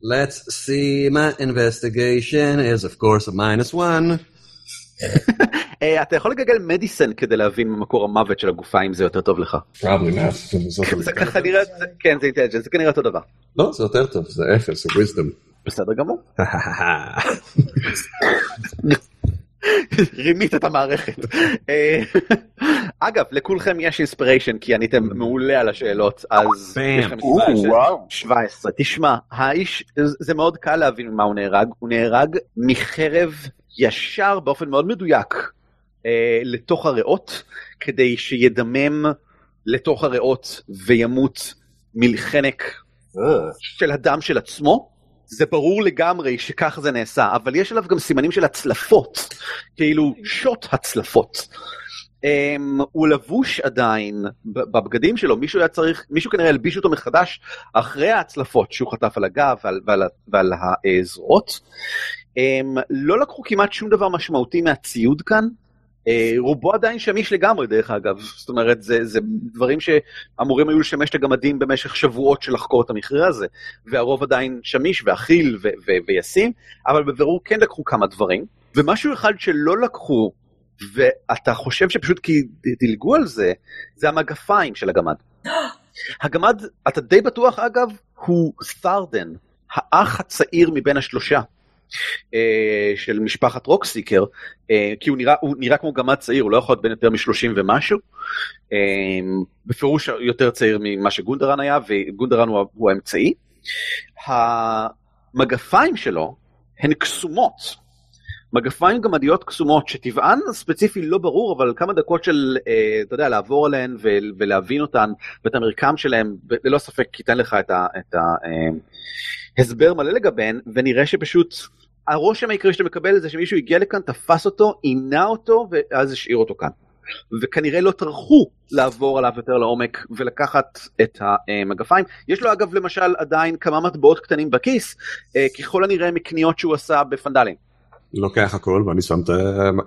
Speaker 1: Let's see, my investigation is of course a minus one.
Speaker 2: Uh, אתה יכול לגלגל מדיסן כדי להבין מה מקור המוות של הגופה אם זה יותר טוב לך.
Speaker 1: Probably not.
Speaker 2: זה ככה נראה זה- כן זה אינטליג'נס זה כנראה אותו דבר.
Speaker 1: לא, זה יותר טוב, זה אפס, זה wisdom.
Speaker 2: בסדר גמור. רימית את המערכת. אה, אגב לכולכם יש אינספיריישן כי עניתם מעולה על השאלות אז
Speaker 1: Bam.
Speaker 2: יש לכם אינספיריישן.
Speaker 4: וואו.
Speaker 2: 17 תשמע האיש זה מאוד קל להבין ממה הוא נהרג הוא נהרג מחרב ישר באופן מאוד מדויק אה, לתוך הריאות כדי שידמם לתוך הריאות וימות מלחנק של הדם של עצמו. זה ברור לגמרי שכך זה נעשה אבל יש עליו גם סימנים של הצלפות כאילו שוט הצלפות. Um, הוא לבוש עדיין בבגדים שלו מישהו היה צריך מישהו כנראה הלביש אותו מחדש אחרי ההצלפות שהוא חטף על הגב ועל, ועל, ועל הזרועות. Um, לא לקחו כמעט שום דבר משמעותי מהציוד כאן. Uh, רובו עדיין שמיש לגמרי דרך אגב זאת אומרת זה, זה דברים שאמורים היו לשמש את הגמדים במשך שבועות של לחקור את המכרה הזה והרוב עדיין שמיש ואכיל ו- ו- וישים אבל בבירור כן לקחו כמה דברים ומשהו אחד שלא לקחו ואתה חושב שפשוט כי דילגו על זה, זה המגפיים של הגמד. הגמד, אתה די בטוח אגב, הוא סארדן, האח הצעיר מבין השלושה. אה, של משפחת רוקסיקר, אה, כי הוא נראה, הוא נראה כמו גמד צעיר, הוא לא יכול להיות בין יותר מ-30 ומשהו. אה, בפירוש יותר צעיר ממה שגונדרן היה, וגונדרן הוא, הוא האמצעי. המגפיים שלו הן קסומות. מגפיים גמדיות קסומות שטבען הספציפי לא ברור אבל כמה דקות של אה, אתה יודע לעבור עליהן ולהבין אותן ואת המרקם שלהם ללא ספק ייתן לך את, ההסבר מלא לגביהן ונראה שפשוט הרושם העיקרי שאתה מקבל זה שמישהו הגיע לכאן תפס אותו עינה אותו ואז השאיר אותו כאן. וכנראה לא טרחו לעבור עליו יותר לעומק ולקחת את המגפיים. יש לו אגב למשל עדיין כמה מטבעות קטנים בכיס, אה, ככל הנראה מקניות שהוא עשה בפנדלים.
Speaker 1: לוקח הכל ואני שם את.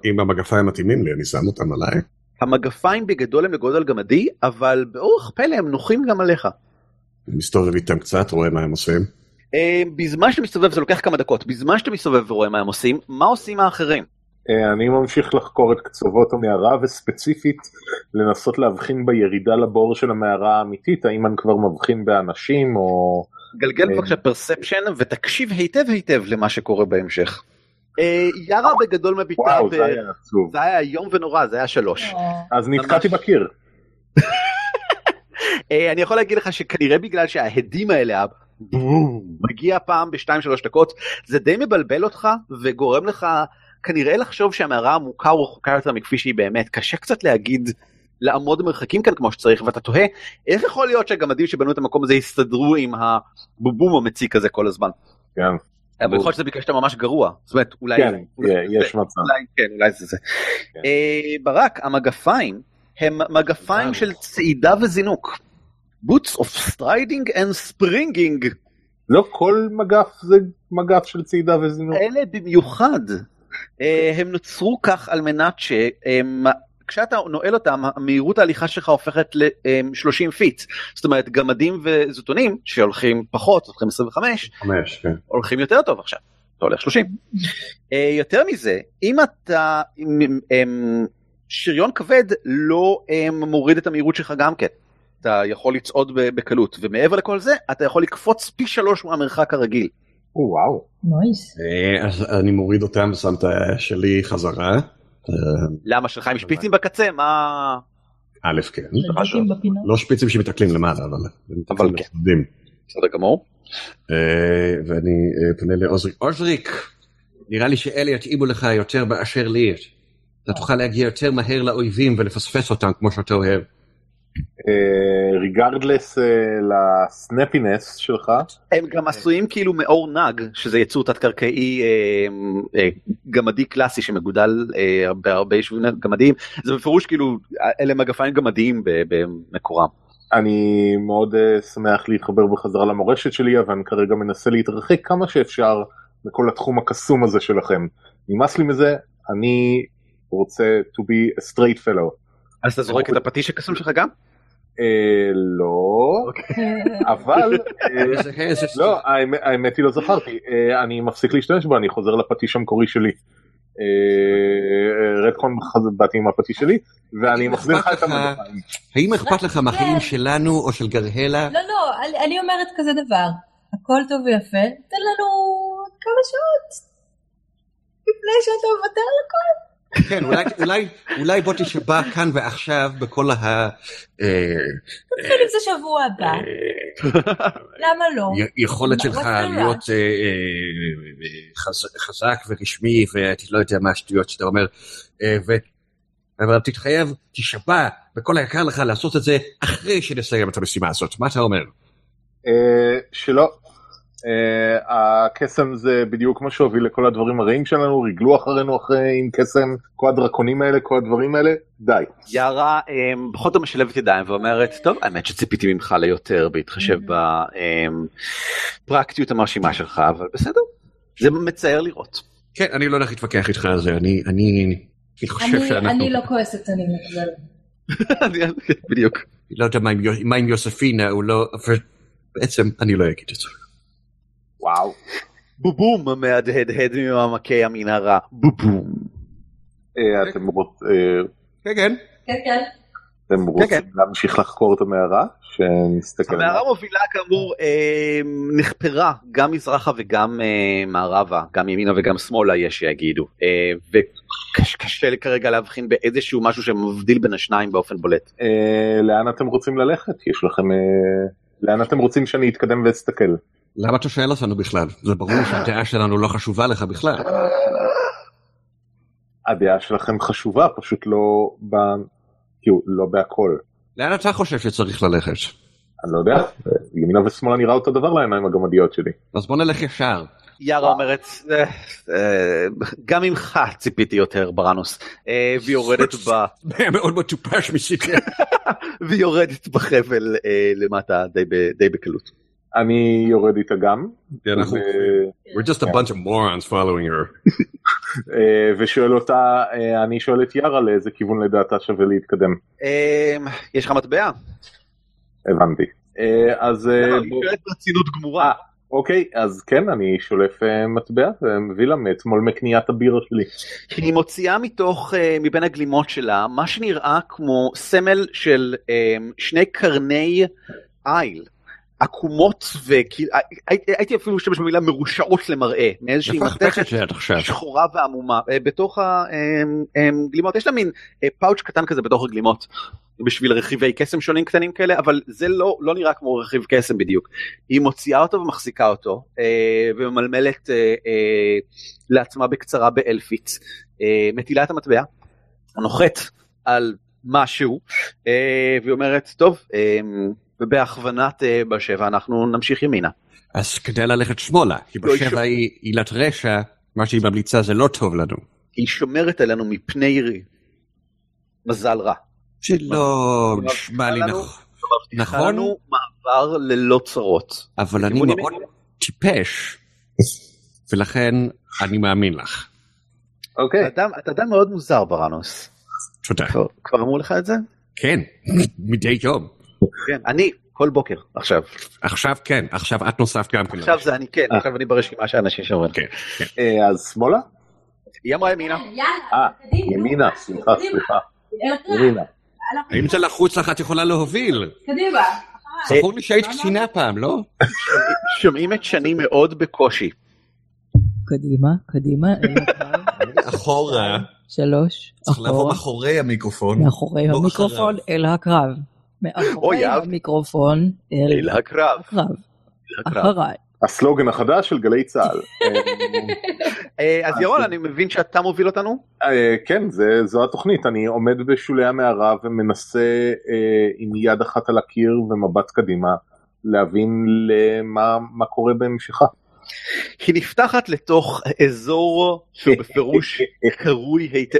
Speaker 1: אם המגפיים מתאימים לי אני שם אותם עליי.
Speaker 2: המגפיים בגדול הם בגודל גמדי, אבל באורח פלא הם נוחים גם עליך.
Speaker 1: אני מסתובב איתם קצת, רואה מה הם עושים.
Speaker 2: אה, בזמן שאתה מסתובב זה לוקח כמה דקות, בזמן שאתה מסתובב ורואה מה הם עושים, מה עושים האחרים?
Speaker 4: אה, אני ממשיך לחקור את קצוות המערה וספציפית לנסות להבחין בירידה לבור של המערה האמיתית האם אני כבר מבחין באנשים או
Speaker 2: גלגל
Speaker 4: אה.
Speaker 2: בבקשה פרספשן ותקשיב היטב היטב למה שקורה בהמשך. יארה בגדול מביטה,
Speaker 4: וואו זה היה עצוב
Speaker 2: זה היה איום ונורא, זה היה שלוש.
Speaker 4: אז נתקעתי. בקיר
Speaker 2: אני יכול להגיד לך שכנראה בגלל שההדים האלה, מגיע פעם בשתיים שלוש דקות, זה די מבלבל אותך וגורם לך כנראה לחשוב שהמערה עמוקה או רחוקה יותר מכפי שהיא באמת. קשה קצת להגיד, לעמוד מרחקים כאן כמו שצריך, ואתה תוהה, איך יכול להיות שהגמדים שבנו את המקום הזה יסתדרו עם הבובום המציק הזה כל הזמן?
Speaker 4: כן,
Speaker 2: אבל יכול להיות שזה בגלל שאתה ממש גרוע. זאת אומרת, אולי...
Speaker 4: כן
Speaker 2: אולי-
Speaker 4: יש מצב
Speaker 2: אולי כן אולי זה זה.
Speaker 4: כן.
Speaker 2: אה, ברק המגפיים הם מגפיים. של צעידה וזינוק. Boots of striding and springing
Speaker 4: לא כל מגף זה מגף של צעידה וזינוק
Speaker 2: אלה במיוחד אה, הם נוצרו כך על מנת שהם. כשאתה נועל אותם המהירות ההליכה שלך הופכת ל-30 פיט זאת אומרת גמדים וזוטונים שהולכים פחות הולכים 25
Speaker 1: חמש, כן.
Speaker 2: הולכים יותר טוב עכשיו, אתה הולך 30. אה, יותר מזה, אם אתה, שריון כבד לא מוריד את המהירות שלך גם כן. אתה יכול לצעוד בקלות, ומעבר לכל זה, אתה יכול לקפוץ פי שלוש מהמרחק הרגיל.
Speaker 4: או, וואו
Speaker 3: נויס.
Speaker 1: אה, אז אני מוריד אותם ושם את השלי חזרה. אה,
Speaker 2: למה שלך עם שפיצים בקצה? מה...
Speaker 1: א', כן.
Speaker 3: בפינות.
Speaker 1: לא שפיצים שמתקלים למעלה, אבל...
Speaker 2: כן. בסדר גמור.
Speaker 1: אה, ואני פונה לעוזריק. עוזריק, נראה לי שאלה יתאימו לך יותר באשר לי. אתה תוכל להגיע יותר מהר לאויבים ולפספס אותם כמו שאתה אוהב.
Speaker 4: ריגרדלס לסנפינס שלך
Speaker 2: הם גם עשויים כאילו מאור נג, שזה יצור תת-קרקעי אה, אה, גמדי קלאסי שמגודל אה, בהרבה יישובים גמדיים. זה בפירוש כאילו, אלה מגפיים גמדיים במקורם.
Speaker 4: אני מאוד אה, שמח להתחבר בחזרה למורשת שלי אבל אני כרגע מנסה להתרחק כמה שאפשר מכל התחום הקסום הזה שלכם. נמאס לי מזה אני רוצה to be a straight fellow.
Speaker 2: אז אתה זורק את הפטיש הקסום שלך גם?
Speaker 4: אה, לא אבל אה,
Speaker 1: איזה-
Speaker 4: לא האמת- האמת היא לא זכרתי אה, אני מפסיק להשתמש בו אני חוזר לפטיש המקורי שלי. אה, רדקון באתי עם הפטיש שלי ואני מחזיר לך את המגפיים.
Speaker 1: האם אכפת לך מהחיים שלנו או של גרהלה?
Speaker 3: לא, לא, אני- אני אומרת כזה דבר. הכל טוב ויפה, תן לנו כמה שעות. לפני שאתה מוותר על הכל.
Speaker 1: כן, אולי- אולי- אולי בוא תשבע כאן ועכשיו בכל ה... אה,
Speaker 3: נתחיל עם זה שבוע הבא. למה לא?
Speaker 1: י- יכולת שלך להיות? אה, אה, חז- חזק ורשמי ואני לא יודע מה השטויות שאתה אומר. אה, ו- אבל תתחייב, תשבע בכל היקר לך לעשות את זה אחרי שנסיים את המשימה הזאת. מה אתה אומר?
Speaker 4: אה, שלא. אה, הקסם זה בדיוק מה שהוביל לכל הדברים הרעים שלנו ריגלו אחרינו אחרי עם קסם כל הדרקונים האלה כל הדברים האלה די.
Speaker 2: יערה אמ, בכל זאת משלבת ידיים ואומרת טוב האמת שציפיתי ממך ליותר בהתחשב בפרקטיות המרשימה שלך אבל בסדר זה מצער לראות.
Speaker 1: כן, אני לא הולך להתווכח איתך על זה, אני אני- אני חושב
Speaker 3: אני-
Speaker 1: שאנחנו...
Speaker 3: אני לא כועסת, אני מתנצלת.
Speaker 2: בדיוק.
Speaker 1: לא יודע מה עם יוספינה, הוא לא... בעצם אני לא אגיד את זה.
Speaker 4: וואו.
Speaker 2: בובום מהדהד ממעמקי המנהרה בובום.
Speaker 4: אה, אתם רוצ- אה,
Speaker 1: כן, כן.
Speaker 3: כן, כן.
Speaker 4: אתם רוצים
Speaker 2: כן.
Speaker 4: להמשיך לחקור את המערה? שנסתכל.
Speaker 2: המערה מובילה כאמור אה, נחפרה גם מזרחה וגם מערבה גם ימינה וגם שמאלה יש שיגידו וקשה כרגע להבחין באיזשהו משהו שמבדיל בין השניים באופן בולט.
Speaker 4: לאן אתם רוצים ללכת? יש לכם... לאן אתם רוצים שאני אתקדם ואסתכל?
Speaker 1: למה אתה שואל אותנו בכלל? זה ברור שהדעה שלנו לא חשובה לך בכלל.
Speaker 4: הדעה שלכם חשובה, פשוט לא ב... כאילו, לא בהכל.
Speaker 1: לאן אתה חושב שצריך ללכת?
Speaker 4: אני לא יודע, ימינה ושמאלה נראה אותו דבר לעיניים הגמדיות שלי.
Speaker 1: אז בוא נלך ישר.
Speaker 2: יארה אומרת, "אה, אה, גם ממך ציפיתי יותר בראנוס, אה, והיא יורדת ב...
Speaker 1: מאוד מטופש מסיטי.
Speaker 2: והיא יורדת בחבל למטה די בקלות.
Speaker 4: אני יורד איתה גם, ו-
Speaker 1: We're just a bunch of morons following her.
Speaker 4: אה, ושואל אותה, אה, אני שואל את יארה לאיזה כיוון לדעתה שווה להתקדם.
Speaker 2: אה, יש לך מטבע?
Speaker 4: הבנתי. אה, אז
Speaker 2: שואלת ברצינות גמורה.
Speaker 4: אוקיי, אז כן, אני שולף מטבע ומביא לה מאתמול מקניית הבירה שלי.
Speaker 2: היא מוציאה מתוך מבין הגלימות שלה מה שנראה כמו סמל של שני קרני איל. עקומות והייתי אפילו משתמש במילה מרושעות למראה מאיזושהי מתכת? שחורה ועמומה אה, בתוך הגלימות יש לה מין אה, פאוץ' קטן כזה בתוך הגלימות בשביל רכיבי קסם שונים קטנים כאלה אבל זה לא לא נראה כמו רכיב קסם בדיוק. היא מוציאה אותו ומחזיקה אותו אה, וממלמלת לעצמה בקצרה באלפית מטילה את המטבע נוחת על משהו והיא אומרת טוב אה, ובהכוונת אה, בשבע אנחנו נמשיך ימינה.
Speaker 1: אז כדי ללכת שמאלה, כי
Speaker 2: לא,
Speaker 1: בשבע
Speaker 2: שוב.
Speaker 1: היא עילת רשע, מה שהיא ממליצה זה לא טוב לנו.
Speaker 2: היא שומרת עלינו מפני מזל רע.
Speaker 1: שלא נשמע לי נכון. נכון,
Speaker 2: לנו מעבר ללא צרות.
Speaker 1: אבל אני מאוד. טיפש, ולכן אני מאמין לך.
Speaker 4: אוקיי,
Speaker 2: אתה אדם- מאוד מוזר בראנוס.
Speaker 1: תודה.
Speaker 2: כבר אמרו לך את זה?
Speaker 1: כן, מדי יום.
Speaker 2: כן. אני כל בוקר עכשיו.
Speaker 1: עכשיו כן, עכשיו את נוספת גם כן.
Speaker 2: עכשיו זה אני כן, עכשיו אני ברשימה של אנשים שאומרים.
Speaker 1: כן, כן.
Speaker 4: אה, אז שמאלה?
Speaker 2: היא אמרה ימינה.
Speaker 3: יאללה,
Speaker 4: אה,
Speaker 3: קדימה.
Speaker 4: ימינה, סליחה. סליחה. ימינה.
Speaker 1: האם זה לחוץ לך את יכולה להוביל?
Speaker 3: קדימה.
Speaker 1: זכור לי שהיית קצינה פעם, לא?
Speaker 2: שומעים את שני מאוד בקושי.
Speaker 3: קדימה, קדימה.
Speaker 1: אחורה.
Speaker 3: שלוש,
Speaker 1: צריך לבוא
Speaker 3: אחורה,
Speaker 1: מאחורי המיקרופון.
Speaker 3: מאחורי
Speaker 1: לא
Speaker 3: המיקרופון. אל הקרב. מאחורי. המיקרופון אל
Speaker 2: אל הקרב.
Speaker 3: אחריי.
Speaker 4: הסלוגן החדש של גלי צה"ל.
Speaker 2: אה, אז ירון אני מבין שאתה מוביל אותנו?
Speaker 4: אה, כן, זה- זו התוכנית, אני עומד בשולי המערה ומנסה אה, עם יד אחת על הקיר ומבט קדימה להבין למה מה קורה בהמשכה.
Speaker 2: היא נפתחת לתוך אזור שהוא בפירוש קרוי היטב.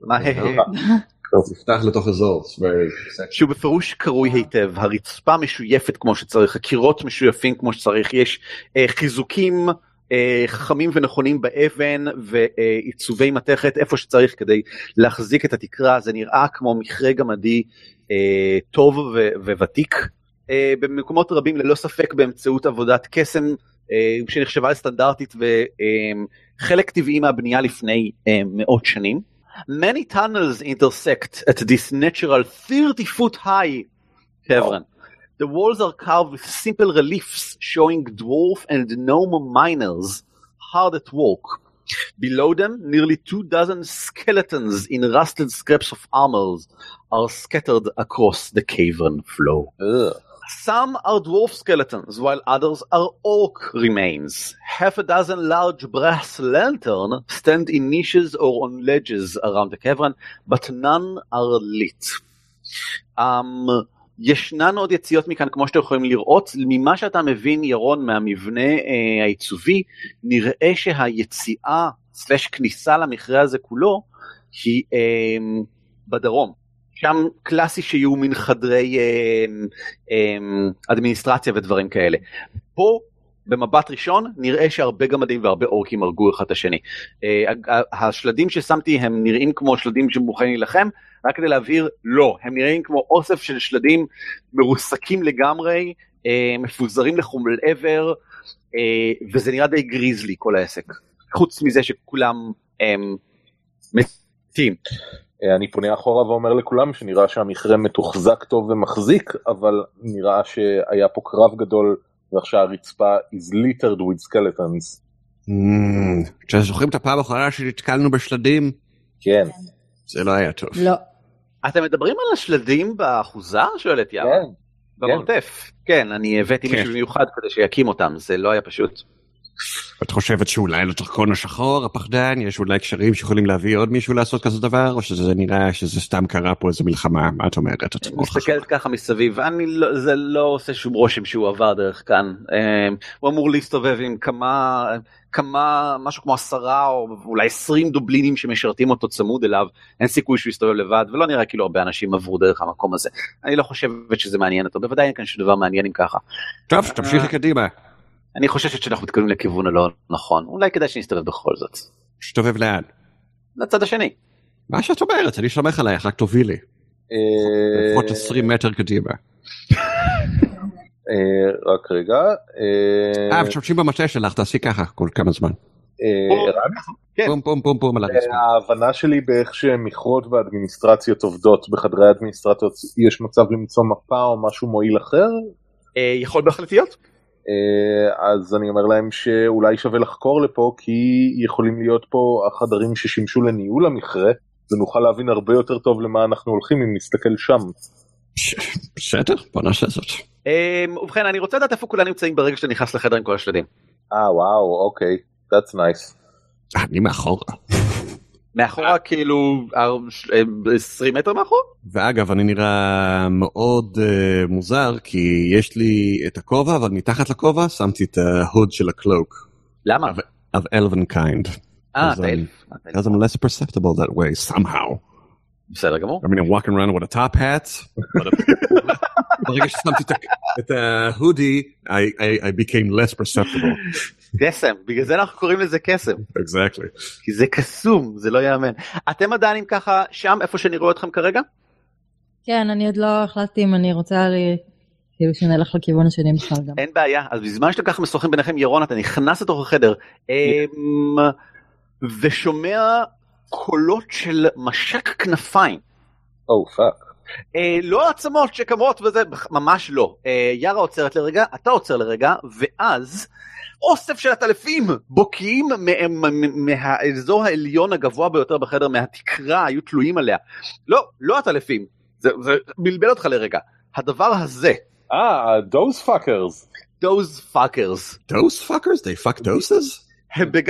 Speaker 2: מה
Speaker 1: נפתח לתוך אזור.
Speaker 2: שהוא בפירוש קרוי היטב, הרצפה משויפת כמו שצריך, הקירות משויפים כמו שצריך, יש אה, חיזוקים אה, חכמים ונכונים באבן ועיצובי מתכת איפה שצריך כדי להחזיק את התקרה, זה נראה כמו מכרה גמדי אה, טוב ו- וותיק, אה, במקומות רבים ללא ספק באמצעות עבודת קסם אה, שנחשבה לסטנדרטית וחלק טבעי מהבנייה לפני אה, מאות שנים. Many tunnels intersect at this natural 30 foot high cavern. The walls are carved with simple reliefs showing dwarf and gnome miners hard at work. Below them, nearly two dozen skeletons in rusted scraps of armors are scattered across the cavern floor. Some are dwarf skeletons, while others are orc remains. Half a dozen large brass lanterns stand in niches or on ledges around the cavern, but none are lit. Um, ישנן עוד יציאות מכאן כמו שאתם יכולים לראות ממה שאתה מבין ירון מהמבנה אה, העיצובי נראה שהיציאה סלש כניסה למכרה הזה כולו היא אה, בדרום שם קלאסי שיהיו מין חדרי אה, אה, אדמיניסטרציה ודברים כאלה. פה במבט ראשון נראה שהרבה גמדים והרבה אורקים הרגו אחד את השני. אה, השלדים ששמתי הם נראים כמו שלדים שמוכנים להילחם, רק כדי להבהיר, לא, הם נראים כמו אוסף של שלדים מרוסקים לגמרי, אה, מפוזרים לחומל עבר, אה, וזה נראה די גריזלי כל העסק. חוץ מזה שכולם אה, מתים.
Speaker 4: אה, אני פונה אחורה ואומר לכולם שנראה שהמכרה מתוחזק טוב ומחזיק, אבל נראה שהיה פה קרב גדול ועכשיו הרצפה is littered with skeletons.
Speaker 1: אתם זוכרים את הפעם האחרונה שנתקלנו בשלדים?
Speaker 4: כן.
Speaker 1: זה לא היה טוב.
Speaker 3: לא.
Speaker 2: אתם מדברים על השלדים באחוזה? שואלת יארה.
Speaker 4: כן.
Speaker 2: במרתף. כן, אני הבאתי
Speaker 1: כן.
Speaker 2: מישהו במיוחד כדי שיקים אותם, זה לא היה פשוט.
Speaker 1: את חושבת שאולי לדרכון השחור, הפחדן, יש אולי קשרים שיכולים להביא עוד מישהו לעשות כזה דבר, או שזה נראה שזה סתם קרה פה איזה מלחמה, מה את אומרת? את.
Speaker 2: מסתכלת ככה מסביב. אני לא זה לא עושה שום רושם שהוא עבר דרך כאן. אמ, הוא אמור להסתובב עם כמה כמה משהו כמו עשרה או אולי עשרים דובלינים שמשרתים אותו צמוד אליו. אין סיכוי שהוא יסתובב לבד ולא נראה כאילו הרבה אנשים עברו דרך המקום הזה. אני לא חושבת שזה מעניין אותו. בוודאי אין כאן שום דבר מעניין אם ככה.
Speaker 1: טוב, תמשיכי קדימה.
Speaker 2: אני חוששת שאנחנו מתקדמים לכיוון הלא נכון אולי כדאי שנסתובב בכל זאת
Speaker 1: שתובב לאן.
Speaker 2: לצד השני.
Speaker 1: מה שאת אומרת, אני סומך עלייך, רק תובילי.
Speaker 4: אה,
Speaker 1: לפחות 20 מטר קדימה.
Speaker 4: אה, רק רגע. אה,
Speaker 1: אה, משתמשים במטה שלך, תעשי ככה כל כמה זמן.
Speaker 4: אה.
Speaker 1: פום פום פום פום על הרצפה.
Speaker 4: ההבנה שלי באיך שמכרות ואדמיניסטרציות עובדות בחדרי האדמיניסטרציות יש מצב למצוא מפה או משהו מועיל אחר
Speaker 2: אה, יכול בהחלט להיות.
Speaker 4: אה, אז אני אומר להם שאולי שווה לחקור לפה כי יכולים להיות פה החדרים ששימשו לניהול המכרה ונוכל להבין הרבה יותר טוב למה אנחנו הולכים אם נסתכל שם.
Speaker 1: בסדר, בוא נעשה זאת.
Speaker 2: אמ, ובכן אני רוצה לדעת איפה כולם נמצאים ברגע שאתה נכנס לחדר עם כל השלדים.
Speaker 4: אה וואו אוקיי that's nice.
Speaker 1: אני מאחורה.
Speaker 2: מאחורה כאילו אר- אה, 20 מטר מאחורה?
Speaker 1: ואגב, אני נראה מאוד uh, מוזר, כי יש לי את הכובע, אבל מתחת לכובע שמתי את ההוד של הקלוק.
Speaker 2: למה?
Speaker 1: of elven kind.
Speaker 2: אה
Speaker 1: אז
Speaker 2: אתה
Speaker 1: אני-
Speaker 2: אלף.
Speaker 1: Because I'm less perceptible that way somehow.
Speaker 2: בסדר גמור.
Speaker 1: I mean, I'm walking around with a top hat. ברגע ששמתי את ההודי, I, became less perceptible.
Speaker 2: קסם בגלל זה אנחנו קוראים לזה קסם
Speaker 1: exactly.
Speaker 2: כי זה קסום זה לא יאמן. אתם עדיין אם ככה שם איפה שאני רואה אתכם כרגע?
Speaker 3: כן, אני עוד לא החלטתי אם אני רוצה ל- כאילו שנלך לכיוון השני בכלל גם.
Speaker 2: אין בעיה אז בזמן שאתם ככה משוחחים ביניכם ירון אתה נכנס לתוך החדר אמ, ושומע קולות של משק כנפיים.
Speaker 4: oh fuck.
Speaker 2: אה, לא עצמות שקמות וזה ממש לא אה, יארה עוצרת לרגע אתה עוצר לרגע ואז אוסף של עטלפים בוקעים מה- מה- מהאזור העליון הגבוה ביותר בחדר מהתקרה היו תלויים עליה לא לא עטלפים זה, זה בלבל אותך לרגע הדבר הזה
Speaker 4: אה those fuckers.
Speaker 2: those fuckers
Speaker 1: Those fuckers, they fuck doses?
Speaker 2: הם, בג...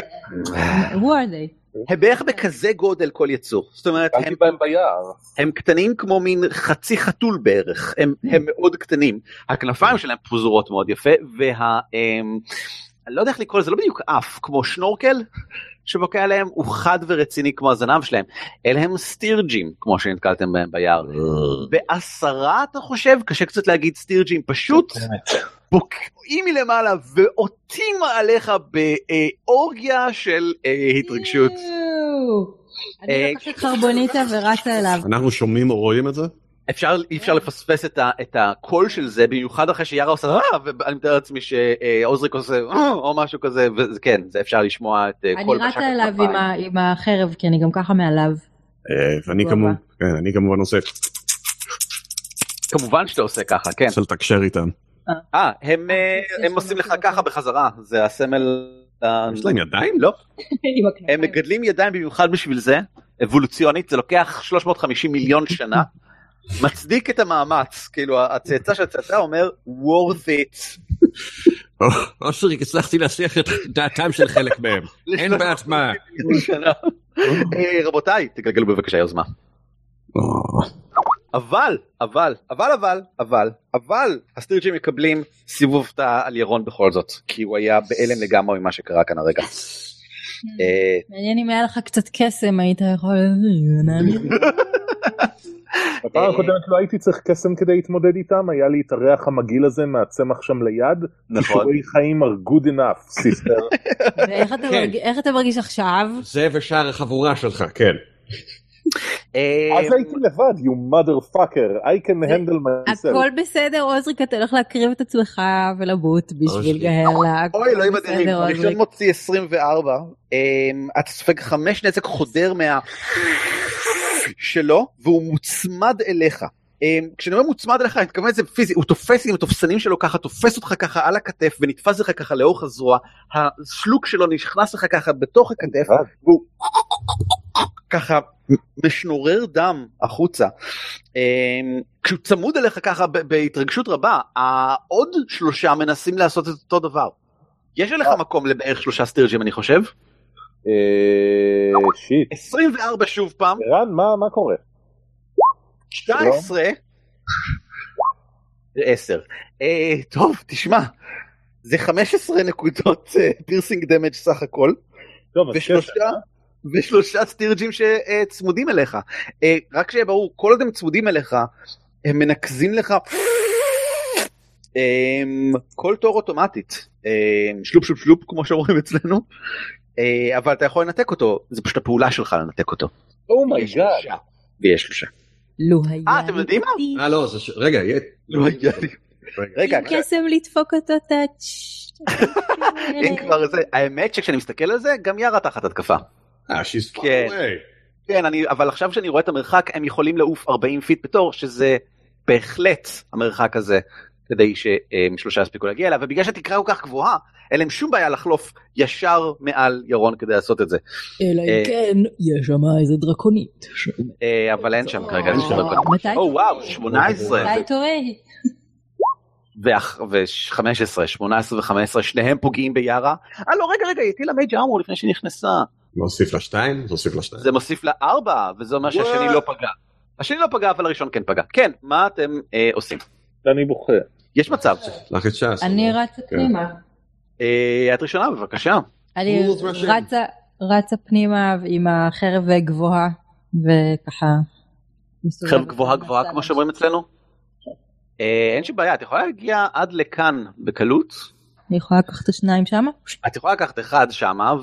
Speaker 3: who are they?
Speaker 2: הם בערך בכזה גודל כל יצור. זאת אומרת הם,
Speaker 4: בהם ביער.
Speaker 2: הם קטנים כמו מין חצי חתול בערך. הם, הם מאוד קטנים. הכנפיים שלהם פזורות מאוד יפה וה... הם, אני לא יודע איך לקרוא לזה לא בדיוק אף כמו שנורקל שבוקע עליהם הוא חד ורציני כמו הזנב שלהם אלה הם סטירג'ים כמו שנתקלתם בהם ביער בעשרה אתה חושב קשה קצת להגיד סטירג'ים פשוט בוקעים מלמעלה ועוטים עליך באורגיה של אה, התרגשות.
Speaker 3: יואו.
Speaker 2: אה,
Speaker 3: אני לוקחת חרבוניטה ורצה אליו.
Speaker 1: אנחנו שומעים או רואים את זה?
Speaker 2: אפשר אי אפשר לפספס את, ה, את הקול של זה במיוחד אחרי שיארה עושה אה ואני מתאר לעצמי שעוזריק עושה אה, או משהו כזה וכן זה אפשר לשמוע את
Speaker 3: אני
Speaker 2: כל משק
Speaker 3: רצה אליו עם
Speaker 2: הכנפיים.
Speaker 3: ה- עם החרב כי אני גם ככה מעליו.
Speaker 1: אה, ואני
Speaker 3: הוא
Speaker 1: כמובן. כן, אני כמובן עושה
Speaker 2: כמובן שאתה עושה ככה כן
Speaker 1: רוצה לתקשר איתם.
Speaker 2: אה הם אה, הם עושים לך ככה. בחזרה זה הסמל.
Speaker 1: יש להם ידיים?
Speaker 2: לא הם. מגדלים ידיים במיוחד בשביל זה אבולוציונית זה לוקח 350 מיליון שנה מצדיק את המאמץ כאילו הצאצא של הצאצא אומר worth it.
Speaker 1: או- אושריק, הצלחתי להסיח את דעתם של חלק מהם. אין בעט מה.
Speaker 2: שנה. אה, רבותיי תגלגלו בבקשה יוזמה.
Speaker 1: או,
Speaker 2: אבל אבל אבל אבל אבל אבל הסטירג'ים מקבלים סיבוב על ירון בכל זאת כי הוא היה בהלם לגמרי ממה שקרה כאן הרגע. אה,
Speaker 3: מעניין אם היה לך קצת קסם היית יכול...
Speaker 4: בפעם הקודמת לא הייתי צריך קסם כדי להתמודד איתם היה לי את הריח המגעיל הזה מהצמח שם ליד.
Speaker 2: נכון.
Speaker 4: כישורי חיים are good enough sister.
Speaker 3: ואיך
Speaker 1: כן.
Speaker 3: אתה מרגיש עכשיו?
Speaker 1: זה ושאר החבורה שלך, כן.
Speaker 4: אז הייתי לבד you motherfucker I can handle myself.
Speaker 3: הכל בסדר עוזריק אתה הולך להקריב את עצמך ולמות בשביל. הכל
Speaker 2: אוי אלוהים אדירים,
Speaker 3: בסדר,
Speaker 2: הראשון. מוציא 24, אמ, אתה סופג חמש נזק חודר מה... שלו והוא מוצמד אליך. אמ, כשאני אומר מוצמד אליך אני מתכוון לזה פיזי, הוא תופס עם התופסנים שלו ככה, תופס אותך ככה על הכתף ונתפס לך ככה לאורך הזרוע, השלוק שלו נכנס לך ככה בתוך הכתף
Speaker 4: לבד.
Speaker 2: והוא ככה משנורר דם החוצה. אמ, כשהוא צמוד אליך ככה בהתרגשות רבה, העוד שלושה מנסים לעשות את אותו דבר. יש לך מקום לבערך שלושה סטירג'ים אני חושב.
Speaker 4: אה, shit.
Speaker 2: 24 שוב פעם.
Speaker 4: ערן, מה מה קורה?
Speaker 2: 19. 10. אה, טוב תשמע. זה 15 נקודות piercing damage סך הכל. ושלושה ושלושה stirge ים שצמודים אליך. אה, רק שיהיה ברור כל עוד הם צמודים אליך הם מנקזים לך אמ, כל תור אוטומטית אמ, שלופ שלופ שלופ כמו שאומרים אצלנו אה, אבל אתה יכול לנתק אותו זה פשוט הפעולה שלך לנתק אותו. oh
Speaker 4: my
Speaker 2: god. ויש שלושה.
Speaker 3: לו היה
Speaker 2: אה, אתם יודעים מה?
Speaker 1: אה לא, זה ש... רגע.
Speaker 2: לא היה לי. רגע,
Speaker 3: עם קסם לדפוק אותו touch.
Speaker 2: אם כבר זה האמת שכשאני מסתכל על זה גם יארה תחת התקפה.
Speaker 1: אה, she's far
Speaker 2: כן.
Speaker 1: away.
Speaker 2: כן אני אבל עכשיו שאני רואה את המרחק הם יכולים לעוף 40 feet בתור שזה בהחלט המרחק הזה כדי ששלושה יספיקו להגיע אליו ובגלל שהתקרה כל כך גבוהה אין להם שום בעיה לחלוף ישר מעל ירון כדי לעשות את זה
Speaker 3: אלא
Speaker 2: אה,
Speaker 3: אם כן יש שם איזה דרקונית.
Speaker 2: אה, אבל אין שם כרגע איזה
Speaker 3: אה,
Speaker 2: דקות.
Speaker 3: מתי?
Speaker 2: או וואו 18
Speaker 3: מתי טועה?
Speaker 2: ו-15 18 ו-15 שניהם פוגעים ביארה. אה לא רגע רגע היא הטילה מייג' ארמור לפני שהיא נכנסה
Speaker 1: להוסיף לה שתיים? זה הוסיף לה שתיים.
Speaker 2: זה מוסיף לה 4 וזה אומר שהשני. לא פגע. השני לא פגע אבל הראשון כן פגע. כן מה אתם אה, עושים?
Speaker 4: אני בוכה.
Speaker 2: יש מצב.
Speaker 1: לך את ש"ס.
Speaker 3: אני רצה פנימה.
Speaker 2: אה, את ראשונה בבקשה.
Speaker 3: אני. רצה רצה פנימה עם החרב גבוהה וככה.
Speaker 2: חרב גבוהה. גבוהה כמו שאומרים אצלנו. אה, אין שום בעיה את יכולה להגיע עד לכאן בקלות.
Speaker 3: אני יכולה לקחת את השניים שמה?
Speaker 2: את יכולה לקחת אחד שמה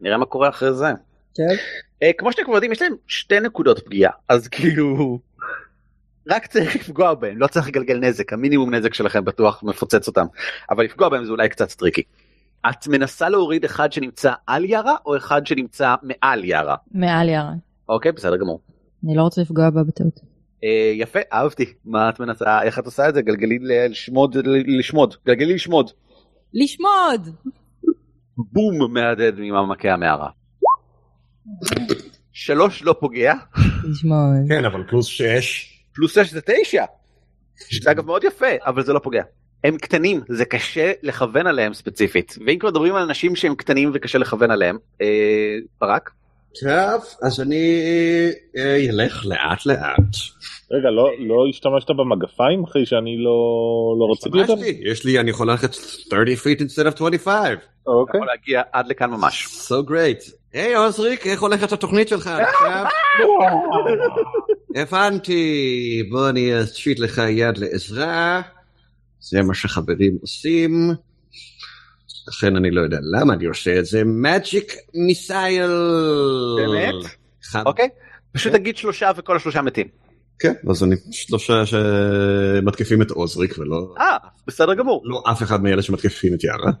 Speaker 2: ונראה מה קורה אחרי זה.
Speaker 3: כן.
Speaker 2: כמו שאתם כבר יודעים יש להם שתי נקודות פגיעה אז כאילו רק צריך לפגוע בהם לא צריך לגלגל נזק המינימום נזק שלכם בטוח מפוצץ אותם אבל לפגוע בהם זה אולי קצת טריקי. את מנסה להוריד אחד שנמצא על יערה או אחד שנמצא מעל יערה
Speaker 3: מעל יערה.
Speaker 2: אוקיי בסדר גמור.
Speaker 3: אני לא רוצה לפגוע בה בטעות.
Speaker 2: אה, יפה אהבתי מה את מנסה איך את עושה את זה גלגלי לשמוד לשמוד גלגלי לשמוד
Speaker 3: לשמוד!
Speaker 2: בום מהדהד ממעמקי המערה. שלוש לא פוגע
Speaker 3: לשמוד.
Speaker 1: כן, אבל פלוס שש.
Speaker 2: פלוס 6 זה 9. שזה אגב מאוד יפה אבל זה לא פוגע. הם קטנים זה קשה לכוון עליהם ספציפית ואם כבר מדברים על אנשים שהם קטנים וקשה לכוון עליהם אה, ברק
Speaker 1: טוב, אז אני אה, אלך לאט לאט.
Speaker 4: רגע, לא לא השתמשת במגפיים אחרי שאני לא לא רציתי אותם?
Speaker 1: השתמשתי, יש לי, אני יכול ללכת 30 feet instead of 25.
Speaker 4: אוקיי.
Speaker 2: יכול להגיע עד לכאן ממש.
Speaker 1: So great. היי עוזריק, איך הולכת התוכנית שלך עכשיו? הבנתי, בוא אני אשית לך יד לעזרה. זה מה שחברים עושים. לכן אני לא יודע למה אני עושה את זה. מג'יק מיסייל.
Speaker 2: באמת? אוקיי? פשוט תגיד שלושה וכל השלושה מתים.
Speaker 1: כן, אז אני שלושה שמתקיפים את עוזריק ולא
Speaker 2: אה בסדר גמור.
Speaker 1: לא אף אחד מאלה שמתקיפים את יארה.